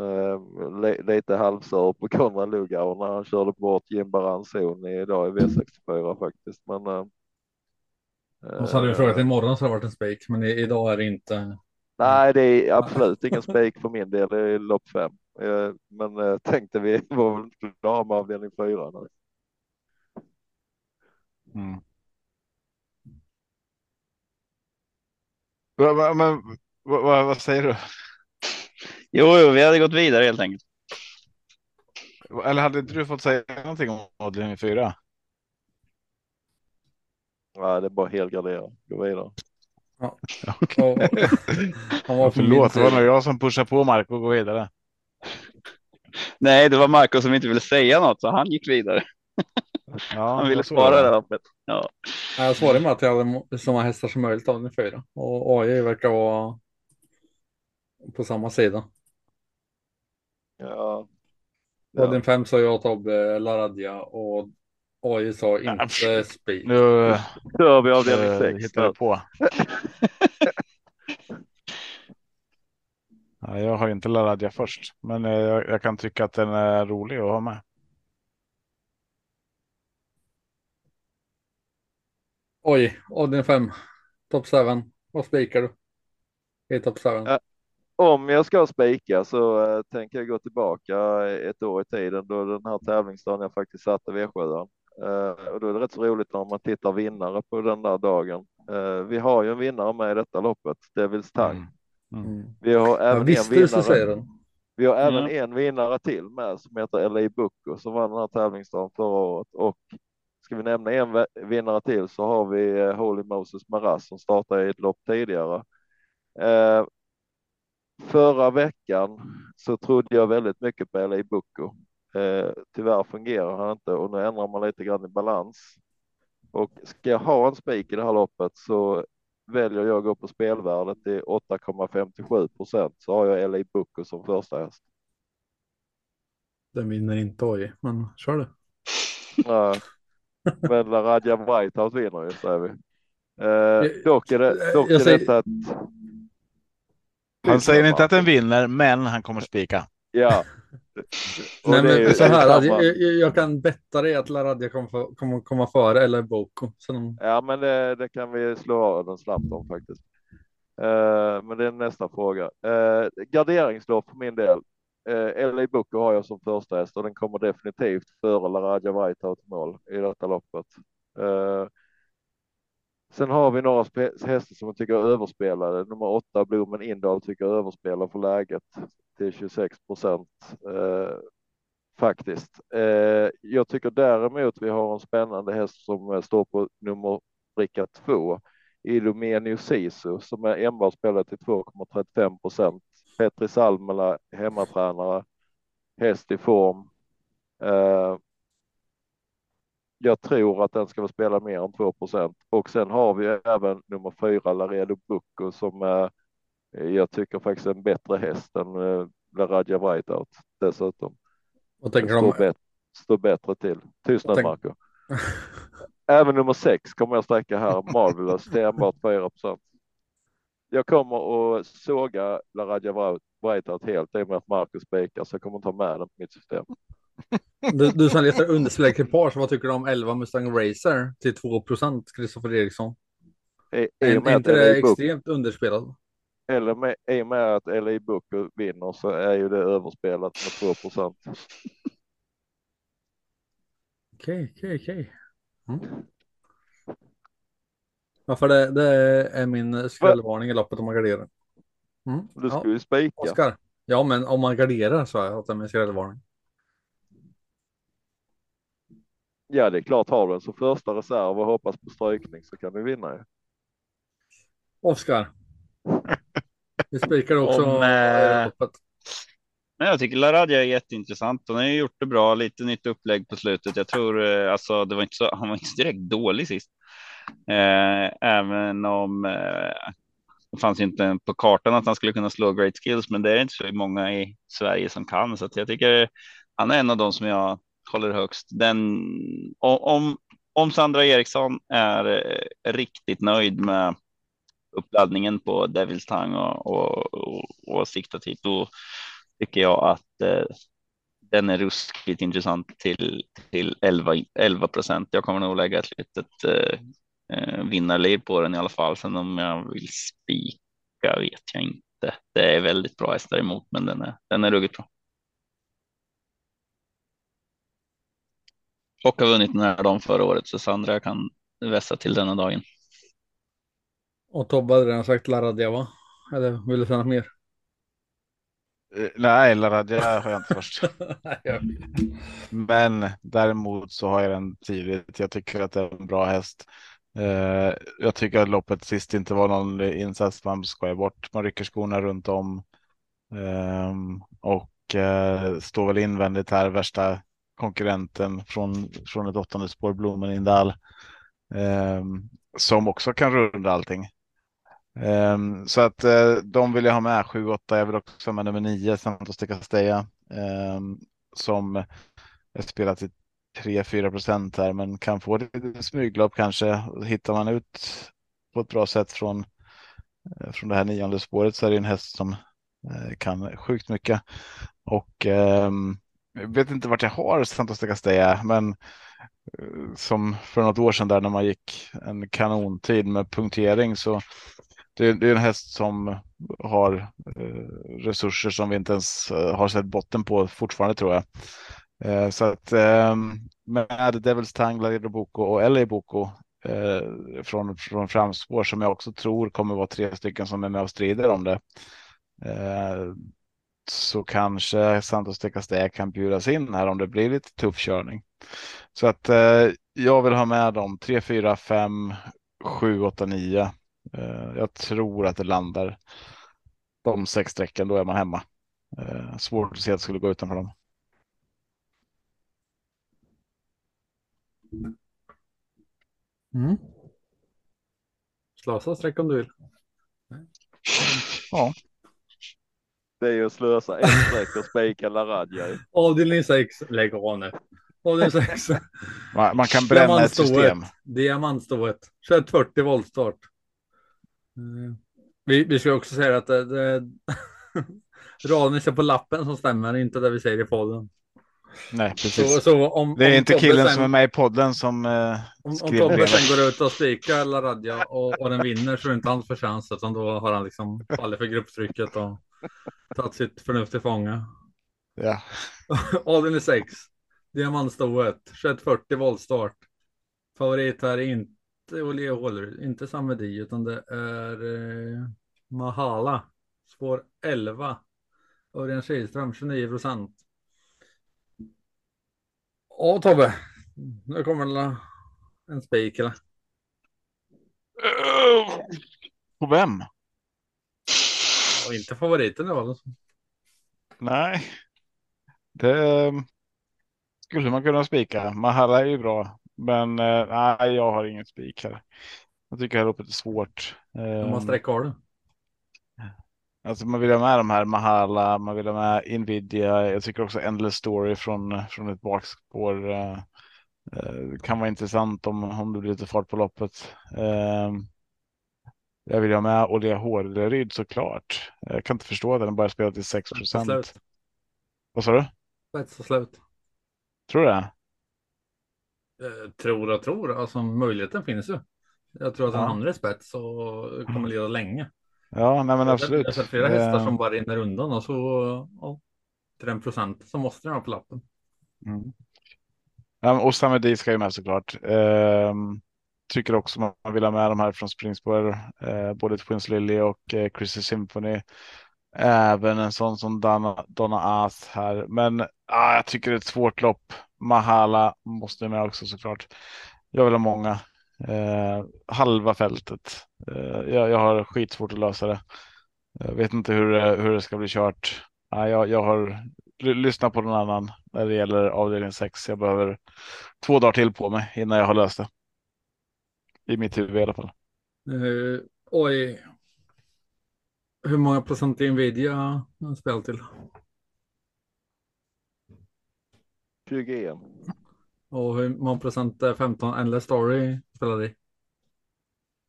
Uh, lite halvsör på Konrad Lugauer när han körde bort Jim Baranzon idag i V64 faktiskt. Men uh, och så hade vi frågat imorgon så hade det varit en spik, men idag är det inte. Nej, det är absolut ingen spik för min del. Är lopp fem. Men tänkte vi var väl inte klara med avdelning fyra. Mm. Men, men vad, vad, säger du? Jo, jo, vi hade gått vidare helt enkelt. Eller hade inte du fått säga någonting om avdelning fyra? Nej, det är bara helgardera. Gå vidare. Ja. Okay. Han var Förlåt, det var nog jag som pushade på Marco och gå vidare. Nej, det var Marco som inte ville säga något, så han gick vidare. Ja, Han ville spara det. loppet. Ja. Ja, Jag svarade med att jag hade så många hästar som möjligt av den fyra. Och AI verkar vara på samma sida. Ja. Och den fem sa jag Tobbe Laradja och AI sa inte speed. Nu Kör vi avdelning eh, sex. hittar på. Ja, jag har inte Laradja först, men eh, jag, jag kan tycka att den är rolig att ha med. Oj, avdelning fem. Top 7. Vad spikar du? I top 7. Ja. Om jag ska spika så eh, tänker jag gå tillbaka ett år i tiden då den här tävlingsdagen jag faktiskt satte V7. Eh, och då är det rätt så roligt när man tittar vinnare på den där dagen. Eh, vi har ju en vinnare med i detta loppet, Devils Tang. Mm. Mm. Vi har även en vinnare. Vi har även Ja. en vinnare till med som heter LA Bucco som vann den här tävlingsdagen förra året och ska vi nämna en vinnare till så har vi eh, Holy Moses Maras som startade i ett lopp tidigare. Eh, förra veckan så trodde jag väldigt mycket på LA Bucco. Eh, tyvärr fungerar han inte och nu ändrar man lite grann i balans. Och ska jag ha en spik i det här loppet så väljer jag att gå på spelvärdet till 8,57 procent så har jag LA Bucco som första häst. Den vinner inte AI, men kör du. Nej. Men Radja Whitehouse vinner ju säger vi. Eh, dock är det, dock Jag är säger- detta ett... Han säger inte att den vinner, men han kommer spika. Ja. Nej, men så här, jag, jag, kan betta dig att Laradja kommer, kommer komma före eller Boko. De, Ja, men det, det kan vi slå av den snabbt om faktiskt. Eh, men det är nästa fråga. Uh, garderingslopp för min del. Uh, LA Booker har jag som första häst och den kommer definitivt före Laradja Whiteout mål i detta loppet. Eh, sen har vi några hästar som jag tycker är överspelade. Nummer åtta Blomen Indal tycker jag överspelar för läget till 26 procent. eh, faktiskt. Eh, jag tycker däremot vi har en spännande häst som eh, står på nummer bricka två. Illumenio Sisu som är enbart spelad till 2,35 procent. Petri Salmela, hemmatränare, häst i form. Eh, jag tror att den ska få spela mer än 2 procent och sen har vi även nummer fyra Laredo Bucco som eh, jag tycker faktiskt är en bättre häst än eh, Laradja Whiteout dessutom. och tänker står, de, bet- står bättre till. Tystnad Tänk- Marco. Även nummer sex kommer jag sträcka här. Marvelous, det är enbart 4 procent. Jag kommer att såga Laradja Whiteout helt i och med att Marcus spikar så jag kommer ta med den på mitt system. Du, du som letar underspelekipage, vad tycker du om 11 Mustang Racer till 2 procent, Kristoffer Eriksson? I, i Är, och med är att inte det extremt underspelad? eller med, i och med att LA Booker vinner så är ju det överspelat med 2 procent. Okej, okej, okej. Mm. Ja, för det, det är min skrällvarning i loppet om man garderar. Mm. Du Ja, ska ju spika. Oskar. Ja, men om man garderar så är det min skrällvarning. Ja, det är klart har du den som första reserv och hoppas på strykning så kan du vinna ju. Oskar. Vi spikar också Om, eh. Men jag tycker Laradja är jätteintressant. Han har ju gjort det bra, lite nytt upplägg på slutet. Jag tror eh, alltså, det var inte så, han var inte direkt dålig sist. Eh, även om eh, det fanns inte på kartan att han skulle kunna slå great skills, men det är inte så många i Sverige som kan, så att jag tycker han är en av de som jag håller högst. Den om, om Sandra Eriksson är eh, riktigt nöjd med uppladdningen på Devils Tang och, och, och, och siktat hit, då tycker jag att eh, den är ruskigt intressant till, till 11, procent. Jag kommer nog lägga ett litet eh, eh, vinnarliv på den i alla fall. Sen om jag vill spika vet jag inte. Det är väldigt bra hästar emot, men den är, den är ruggigt bra. Och har vunnit den här dagen förra året, så Sandra kan vässa till denna dagen. Och Tobbe hade redan sagt Laradja va? Eller vill du säga något mer? Eh, Nej, Laradja har jag inte först. Men däremot så har jag den tidigt. Jag tycker att det är en bra häst. Eh, jag tycker att loppet sist inte var någon insats man skojar bort. Man rycker skorna runt om. Ehm, och eh, står väl invändigt här värsta konkurrenten från, från ett åttonde spår, Blumenindal, eh, som också kan runda allting. Eh, så att eh, de vill jag ha med 7, 8. Jag vill också ha med nummer 9, Santos de Castella. Ehm, som är spelat i 3-4 procent här, men kan få lite smyglopp kanske. Hittar man ut på ett bra sätt från, eh, från det här nionde spåret så är det en häst som eh, kan sjukt mycket. Och um, jag vet inte vart jag har Santos de Castella, men eh, som för något år sedan där när man gick en kanontid med punktering så det, det är en häst som har eh, resurser som vi inte ens eh, har sett botten på fortfarande tror jag. Eh, så att eh, med Devils Tangla, Boko och LA Boko eh, från, från framspår som jag också tror kommer vara tre stycken som är med och strider om det. Eh, så kanske Santos de Castella kan bjudas in här om det blir lite tuff körning. Så att eh, jag vill ha med dem 3, 4, 5, 7, 8, 9 Eh, jag tror att det landar de sex strecken, då är man hemma. Eh, svårt att se att det skulle gå utanför dem. Mm. Slösa streck om du vill. Ja. Det är ju att slösa ett streck och spika Laradja. Avdelning 6, lägg av nu. Avdelning 6. Man, man kan bränna ett system. Diamantstået. 2140 voltstart. Mm. Vi, vi ska också säga att det, det raden är på lappen som stämmer, inte det vi säger i podden. Nej, Så, precis. så om, det är om inte killen sen, som är med i podden som eh, Om, om Tobbe sen går ut och spikar Laradja och, och den vinner så är det inte hans förtjänst utan då har han liksom fallit för grupptrycket och tagit sitt förnuft till fånga. Ja. Avdelning 6. Diamantstoet. 2140 voltstart. Favorit här är inte Olle Håller, inte Samedi utan det är eh, Mahala. Spår 11. Örjan Kihlström 29 procent. Ja Tobbe. Nu kommer det en spik eller? På vem? Och inte favoriten i valet. Nej. Det skulle man kunna spika. Mahala är ju bra, men eh, nej, jag har ingen spik här. Jag tycker här uppe är svårt. Hur många streck har du? Alltså man vill ha med de här Mahala, man vill ha med Nvidia. Jag tycker också Endless Story från, från ett bakspår. Eh, eh, kan vara intressant om, om det blir lite fart på loppet. Eh, jag vill ha med Olia Hårderyd såklart. Jag kan inte förstå att den bara spelat till 6 Slut. procent. Vad sa du? Spets och slut. Tror du det? Eh, tror och tror, alltså möjligheten finns ju. Jag tror att den Ja. andra är spets och kommer leda länge. Ja, nej men Jag absolut. har sett flera hästar Eh, som bara rinner undan och så ja, till den procent så måste den ha på lappen. Mm. Ja, men Osama Di ska ju med såklart. Ehm, tycker också man vill ha med de här från Springspår, eh, både Twins Lily och eh, Chrissy Symphony. Även en sån som Donna, Donna Ath här. Men ah, jag tycker det är ett svårt lopp. Mahala måste med också såklart. Jag vill ha många. Eh, halva fältet. Eh, jag, jag har skitsvårt att lösa det. Jag vet inte hur, det- hur det ska bli kört. Ah, jag, jag har lyssnat på någon annan när det gäller avdelning 6. Jag behöver två dagar till på mig innan jag har löst det. I mitt huvud i alla fall. Eh, oj. Hur många procent i Nvidia spel till? 21. Och hur många procent är 15 Endless Story spelade i?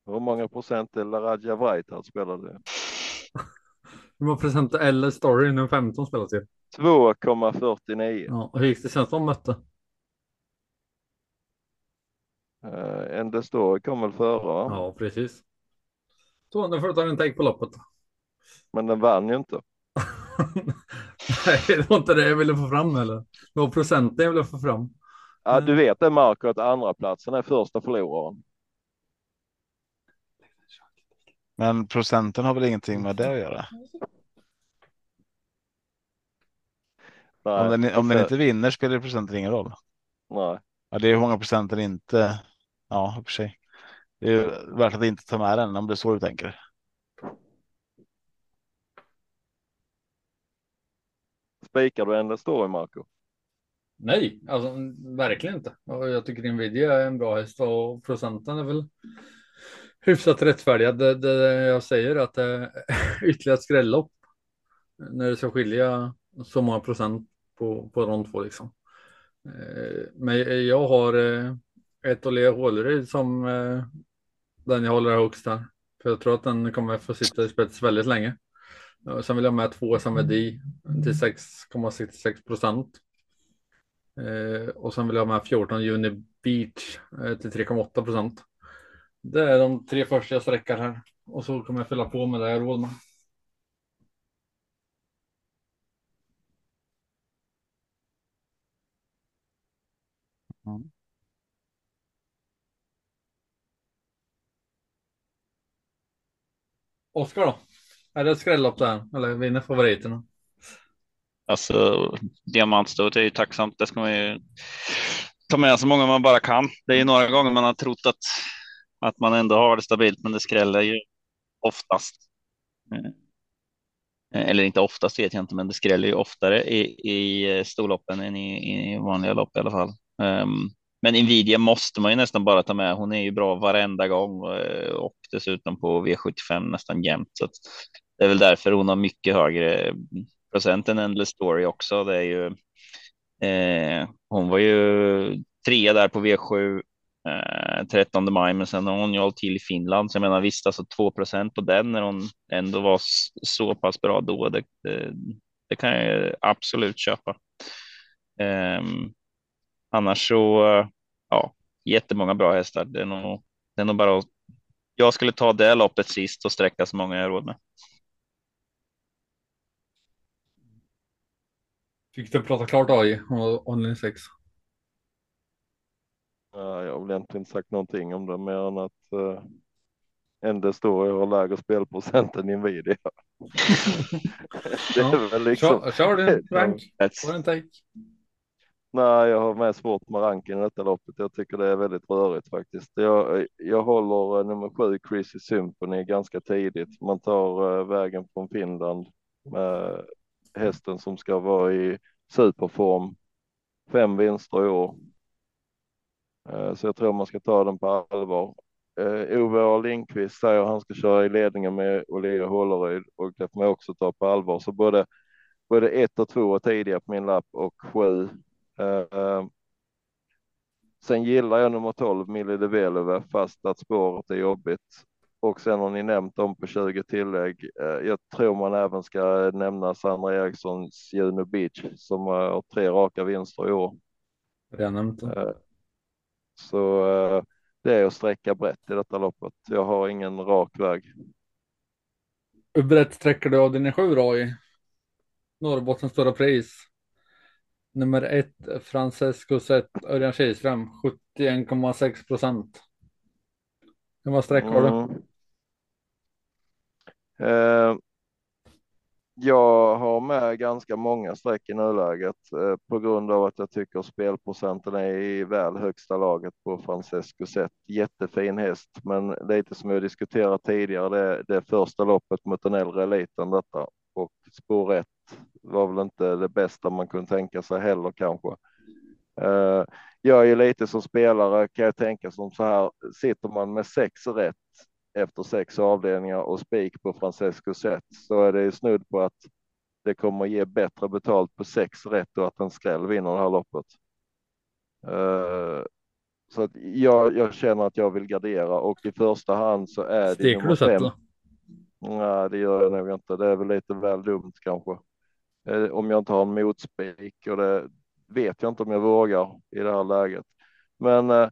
Hur många procent är Laradja Vrajtad spelade? Hur många procent är Endless Story nu 15 spelar till? 2,49. Ja, och hur gick det senast de mötte? Uh, en Story kom väl före va? Ja, precis. Så nu får du ta en take på loppet. Men den vann ju inte. Nej, det var inte det jag ville få fram eller? Det var procenten jag ville få fram. Ja, Mm. du vet det Marco att andra platsen är första förloraren. Men procenten har väl ingenting med det att göra? Nej, Om den, om den inte vinner spelar procenten ingen roll. Nej, Ja, det är hur många procent den inte. Ja, i och för sig. Det är värt att inte ta med den om det är så du tänker. spikar du en story Marco? Nej, alltså verkligen inte. Jag tycker Nvidia är en bra häst och procenten är väl hyfsat rättfärdiga. Det, det jag säger att det är ytterligare skrällopp när det ska skilja så många procent på, på de två liksom. Eh, Men jag har eh, ett Olea Håleryd som eh, den jag håller högst här. För jag tror att den kommer få sitta i spets väldigt länge. Och Sen vill jag med två Samedi till 6,66 procent. Eh, och sen vill jag med 14 Juni Beach eh, till 3,8 procent. Det är de tre första jag sträckar här. Och så kommer jag fylla på med det jag råd med. Mm. Oskar då? Är det ett skrällopp där? Eller vinner favoriterna? Alltså diamantstået är ju tacksamt. Det ska man ju ta med så många man bara kan. Det är ju några gånger man har trott att, att man ändå har det stabilt, men det skräller ju oftast. Eh, eh, eller inte oftast vet jag inte, men det skräller ju oftare i, i eh, storloppen än i, i vanliga lopp i alla fall. Um, men Nvidia måste man ju nästan bara ta med. Hon är ju bra varenda gång eh, och dessutom på V75 nästan jämt. Så att det är väl därför hon har mycket högre procent än Endless Story också. Det är ju. Eh, hon var ju trea där på V7 eh, 13 maj, men sen har hon ju hållit till i Finland. Så jag menar visst, alltså 2 på den när hon ändå var så pass bra då. Det, det, det kan jag absolut köpa. Eh, annars så, ja, jättemånga bra hästar. Det är nog, det är nog bara att jag skulle ta det loppet sist och sträcka så många jag råd med. Fick du prata klart AI och online 6? Ja, jag har väl egentligen inte sagt någonting om det mer än att uh, Ende Story har lägre spelprocent än Nvidia. det är Ja. väl liksom. Kör, kör din rank. That's. Nej, jag har med svårt med ranken i detta loppet. Jag tycker det är väldigt rörigt faktiskt. Jag, jag håller eh, nummer sju, Chrissy Symphony, ganska tidigt. Man tar eh, vägen från Finland med hästen som ska vara i superform. Fem vinster i år. Eh, så jag tror man ska ta den på allvar. Ove A. Lindqvist säger att han ska köra i ledningen med Olivia Hålleryd och det får man också ta på allvar. Så både, både ett och två är tidiga på min lapp och sju sen gillar jag nummer 12, Millie de Velove, fast att spåret är jobbigt. Och sen har ni nämnt dem på 20 tillägg. Uh, jag tror man även ska nämna Sandra Erikssons Juno Beach som har tre raka vinster i år. Redan nämnt. Uh, så det är att sträcka brett i detta loppet. Jag har ingen rak väg. Hur brett sträcker du av dina sju AI? Norrbottens stora pris. Nummer ett, Francesco Zet, Örjan Kihlström, 71,6 procent. Hur många streck har du? Mm. Eh, jag har med ganska många streck i nuläget eh, på grund av att jag tycker spelprocenten är i väl högsta laget på Francesco Zet. Jättefin häst, men lite som jag diskuterat tidigare, det, det är första loppet mot den äldre eliten detta och spår ett var väl inte det bästa man kunde tänka sig heller kanske. Eh, jag är ju lite som spelare kan jag tänka som så här, sitter man med sex rätt efter sex avdelningar och spik på Francesco Zet så är det ju snudd på att det kommer ge bättre betalt på sex rätt och att en skräll vinner det här loppet. Uh, så att jag, jag känner att jag vill gardera och i första hand så är det Steker du Zet? Nej, det gör jag nog inte. Det är väl lite väl dumt kanske. Eh, om jag inte har en motspik och det vet jag inte om jag vågar i det här läget. Men eh,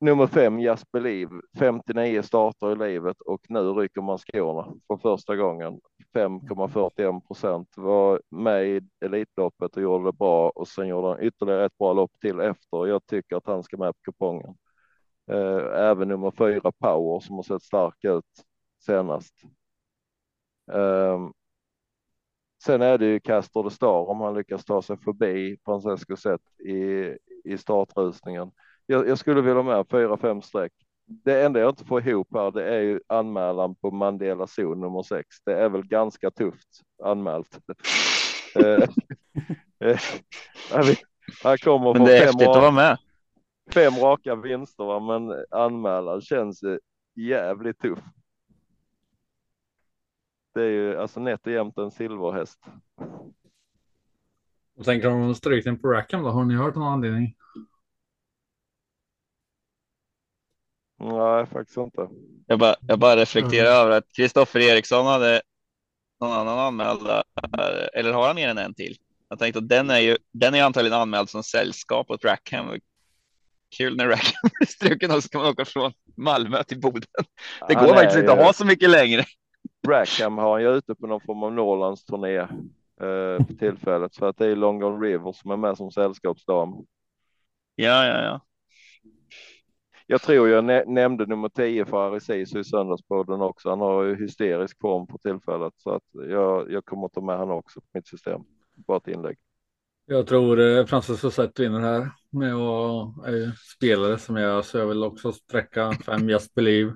nummer fem, Jasper Liv, 59 starter i livet och nu rycker man skorna för första gången. 5,41 procent var med i Elitloppet och gjorde det bra och sen gjorde han ytterligare ett bra lopp till efter. Jag tycker att han ska med på kupongen. Eh, även nummer fyra Power som har sett stark ut senast. Um, sen är det ju Castor de Star om han lyckas ta sig förbi Francesco Zet i, i startrusningen. Jag, jag skulle vilja med fyra, fem streck. Det enda jag inte får ihop här, det är ju anmälan på Mandela zon nummer sex. Det är väl ganska tufft anmält. Han kommer Men det är häftigt att vara med. Fem raka vinster, men anmälan känns jävligt tuff. Det är ju alltså nätt och jämnt en silverhäst. Och tänker om stryken på Rackham då? Har ni hört någon anledning? Nej, faktiskt inte. Jag bara, jag bara reflekterar mm. över att Kristoffer Eriksson hade någon annan anmäld, eller har han mer än en till? Jag tänkte att den är ju, den är antagligen anmäld som sällskap åt Rackham. Kul när Rackham är struken och så kan man åka från Malmö till Boden. Det går faktiskt inte att ha så mycket längre. Rackham har han ju ute på någon form av Norrlands turné eh, för tillfället för att det är Long Gone River som är med som sällskapsdam. Ja, ja, ja. Jag tror jag nämnde nummer 10 för Arisisu i söndagspodden också. Han har ju hysterisk form för tillfället så att jag, jag kommer att ta med honom också på mitt system. Bara ett inlägg. Jag tror eh, Francis Rosett vinner här med att är spelare som jag så jag vill också sträcka fem Just Believe,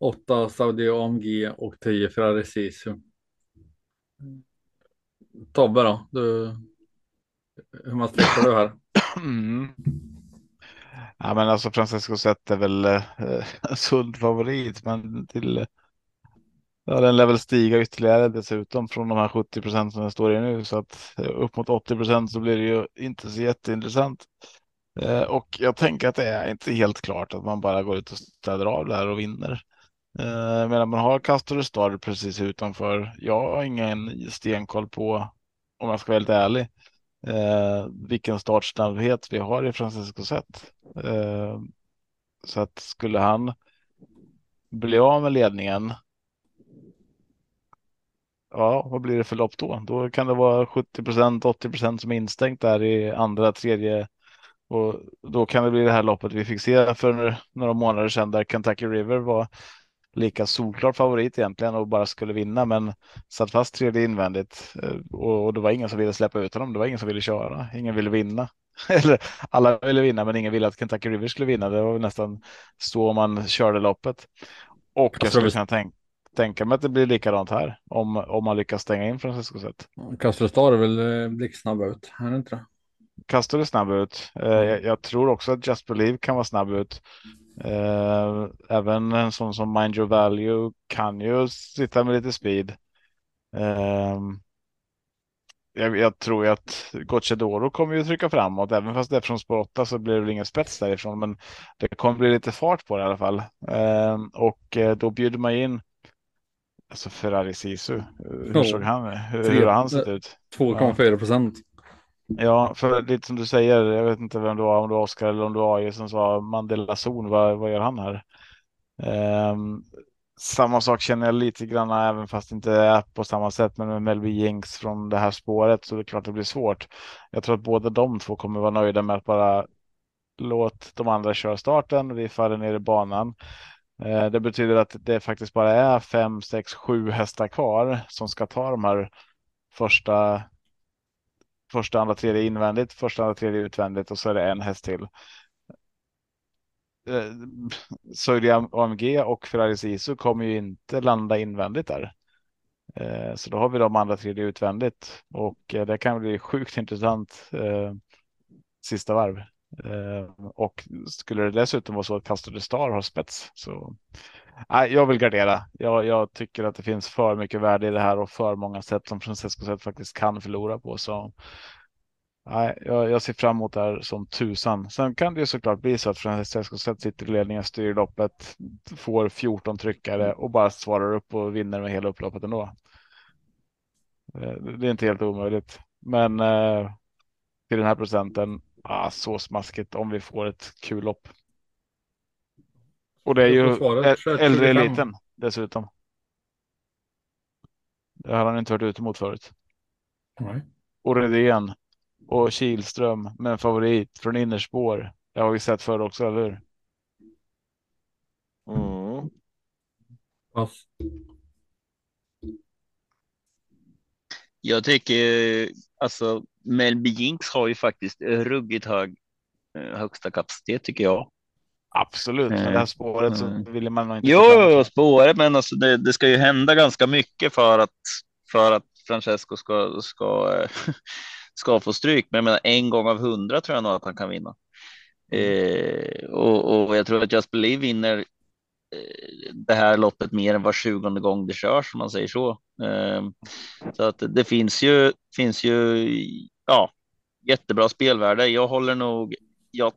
8 Saudi AMG och 10 Ferrari Sisu. Tobbe då, du, hur man sträcker du här? Mm. Ja, men alltså Francesco Zet är väl eh, sund favorit, men till. Ja, den lär väl stiga ytterligare dessutom från de här 70 procent som den står i nu så att eh, upp mot 80 procent så blir det ju inte så jätteintressant. Eh, och jag tänker att det är inte helt klart att man bara går ut och städar av det här och vinner. Eh, medan man har Castor Star precis utanför. Jag har ingen stenkoll på om jag ska vara helt ärlig eh, vilken startsnabbhet vi har i Francisco Zet. Eh, så att skulle han bli av med ledningen. Ja, vad blir det för lopp då? Då kan det vara 70 procent, 80 procent som är instängt där i andra, tredje och då kan det bli det här loppet vi fick se för några månader sedan där Kentucky River var lika solklar favorit egentligen och bara skulle vinna, men satt fast tredje invändigt eh, och, och det var ingen som ville släppa ut honom. Det var ingen som ville köra. Ingen ville vinna. Eller alla ville vinna, men ingen ville att Kentucky River skulle vinna. Det var nästan så man körde loppet. Och jag skulle kunna tänka tänka mig att det blir likadant här om, om man lyckas stänga in Francisco Zet. Castro Star är väl eh, blixtsnabb ut, är det inte det? Castor är snabb ut. Eh, jag, jag, tror också att Just Believe kan vara snabb ut. Eh, även en sån som Mind Your Value kan ju sitta med lite speed. Eh, jag, jag, tror ju att Gocciadoro kommer ju trycka framåt, även fast det är från spår 8 så blir det väl ingen spets därifrån, men det kommer bli lite fart på det i alla fall. Eh, och då bjuder man in alltså Ferrari Sisu. Hur såg han, hur, hur har han sett ut? 2,4 procent. Ja, Ja, för lite som du säger, jag vet inte vem du var, om du var Oskar eller om du var AJ som sa Mandela zon, vad, vad gör han här? Um, samma sak känner jag lite grann även fast det inte är på samma sätt, men med Melby Jinks från det här spåret så det är klart det blir svårt. Jag tror att båda de två kommer vara nöjda med att bara låt de andra köra starten. Vi faller ner i banan. Uh, det betyder att det faktiskt bara är fem, sex, sju hästar kvar som ska ta de här första första, andra, tredje invändigt, första, andra, tredje utvändigt och så är det en häst till. Eh, Södra AMG och Ferrari Sisu kommer ju inte landa invändigt där. Eh, så då har vi de andra tredje utvändigt och eh, det kan bli sjukt intressant eh, sista varv. Och skulle det dessutom vara så att Castor Star har spets så nej, jag vill gardera. Jag, jag, tycker att det finns för mycket värde i det här och för många sätt som Francesco sätt faktiskt kan förlora på. Så nej, jag, jag ser fram emot det här som tusan. Sen kan det ju såklart bli så att Francesco sätt sitter i ledningen, styr loppet, får 14 tryckare och bara svarar upp och vinner med hela upploppet ändå. Eh, det är inte helt omöjligt, men eh, till den här procenten, ah, så smaskigt om vi får ett kul lopp. Och det är ju äldre eliten dessutom. Det har han inte varit ute mot förut. Nej. Och Redén och Kilström med en favorit från innerspår. Det har vi sett förr också, eller hur? Mm. Pass. Jag tycker alltså Melby Jinx har ju faktiskt ruggigt hög eh, högsta kapacitet tycker jag. Absolut, men det här spåret så Mm. vill man nog inte. Jo, spåret, men alltså det, det ska ju hända ganska mycket för att för att Francesco ska ska eh, ska få stryk. Men jag menar en gång av hundra tror jag nog att han kan vinna. Eh, och, och jag tror att Just Believe vinner eh, Eh, det här loppet mer än var tjugonde gång det körs, om man säger så. Ehm, så att det, finns ju finns ju ja jättebra spelvärde. Jag håller nog. Jag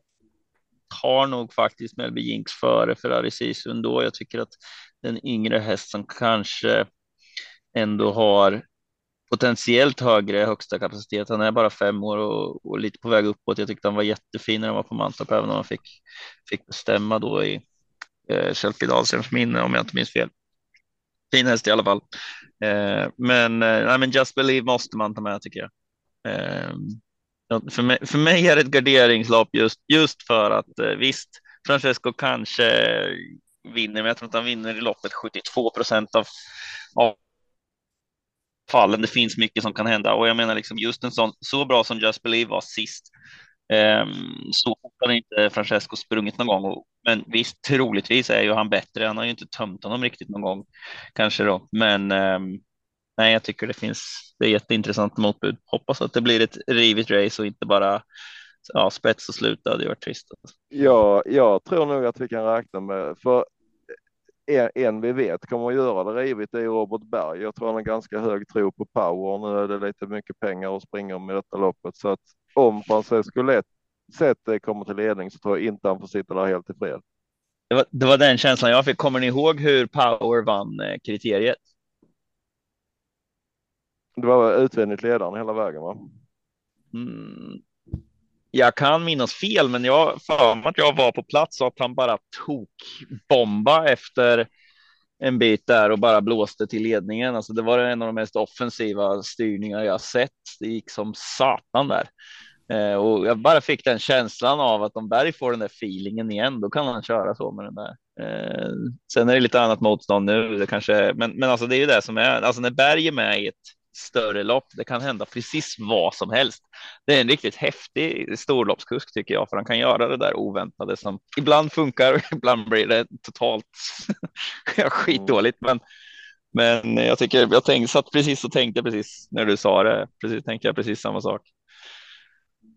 tar nog faktiskt Melby Jinx före Ferrari Sisu ändå. Jag tycker att den yngre hästen kanske ändå har potentiellt högre högsta kapacitet. Han är bara fem år och, och lite på väg uppåt. Jag tyckte han var jättefin när han var på Mantorp, även om han fick, fick bestämma då i eh, Kjellfrid Ahlströms minne, om jag inte minns fel. Fin häst i alla fall. Eh, men, eh, men Just Believe måste man ta med tycker jag. Eh, för, mig, för mig är det ett garderingslopp just, just för att eh, visst, Francesco kanske vinner, men jag tror inte han vinner i loppet 72 procent av, av fallen. Det finns mycket som kan hända och jag menar liksom just en sån så bra som Just Believe var sist. Ehm, så fort har inte Francesco sprungit någon gång. Men visst, troligtvis är ju han bättre. Han har ju inte tömt honom riktigt någon gång kanske då, men ehm, nej, jag tycker det finns. Det är jätteintressant motbud. Hoppas att det blir ett rivigt race och inte bara ja, spets och slut. Det hade ju varit trist. Alltså. Ja, jag tror nog att vi kan räkna med, för en, en vi vet kommer att göra det rivigt är Robert Berg. Jag tror han har ganska hög tro på power. Nu är det lite mycket pengar att springa om i detta loppet, så att om Francesco sett det kommer till ledning så tror jag inte han får sitta där helt i fred. Det var, det var den känslan jag fick. Kommer ni ihåg hur Power vann eh, kriteriet? Det var utvändigt ledaren hela vägen va? Mm. Jag kan minnas fel, men jag har för mig att jag var på plats och att han bara tog bomba efter en bit där och bara blåste till ledningen. Alltså det var en av de mest offensiva styrningar jag sett. Det gick som satan där. Eh, och jag bara fick den känslan av att om Berg får den där feelingen igen, då kan han köra så med den där. Eh, sen är det lite annat motstånd nu, det kanske, men, men alltså det är ju det som är, alltså när Berg är med i ett större lopp, det kan hända precis vad som helst. Det är en riktigt häftig storloppskusk tycker jag, för han kan göra det där oväntade som ibland funkar, och ibland blir det totalt skitdåligt, men men jag tycker jag tänkte satt precis och tänkte precis när du sa det. Precis tänkte jag precis samma sak.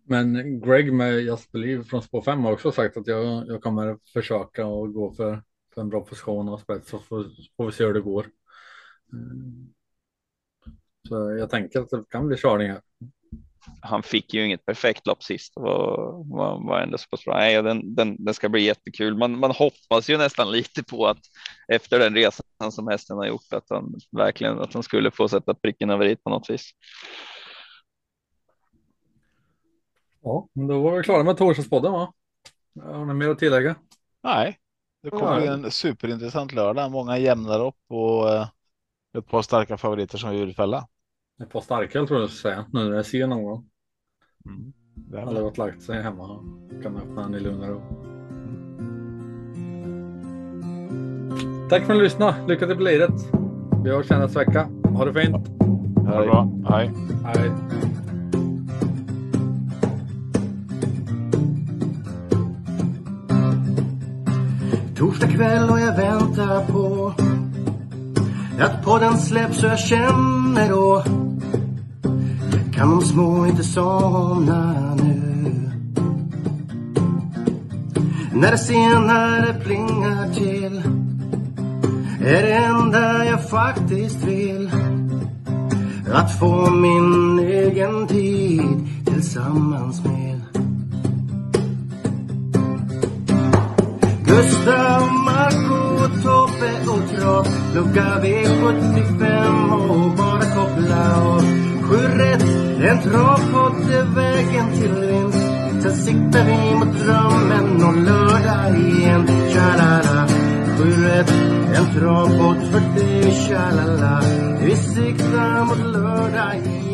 Men Greg med Jasper Liv från spår 5 har också sagt att jag, jag kommer försöka och gå för, för en bra position och spets så får, får vi se hur det går. Så jag tänker att det kan bli körning här. Han fick ju inget perfekt lopp sist och var, var, var ändå så pass bra. Nej, den, den, den ska bli jättekul. Man, man hoppas ju nästan lite på att efter den resan som hästen har gjort att han verkligen att han skulle få sätta pricken över i på något vis. Ja, men då var vi klara med torsdagspodden va? Har ni mer att tillägga? Nej, det kommer en superintressant lördag. Många jämna lopp och eh, ett par starka favoriter som vi vill fälla. Ett par starköl tror jag ska säga. Nu när det är sen någon gång. Mm. Det har gått lagt sig hemma. Kan öppna den i lugn och ro. Tack för att ni lyssnade. Lycka till på liret. Vi hörs igen nästa vecka. Ha det fint. Ha det bra. Hej. Hej. Torsdag kväll och jag väntar på att podden släpps och jag känner då kan de små inte somna nu. När det senare plingar till är det enda jag faktiskt vill. Att få min egen tid tillsammans med. Gustav, Marco, Tobbe och Trav Lucka V75 och bara koppla av Sju rätt, en travpodd är vägen till vinst. Sen siktar vi mot drömmen och lördag igen. Tja-la-la. Sju rätt, en travpodd för dig Tja-la-la. Vi siktar mot lördag igen.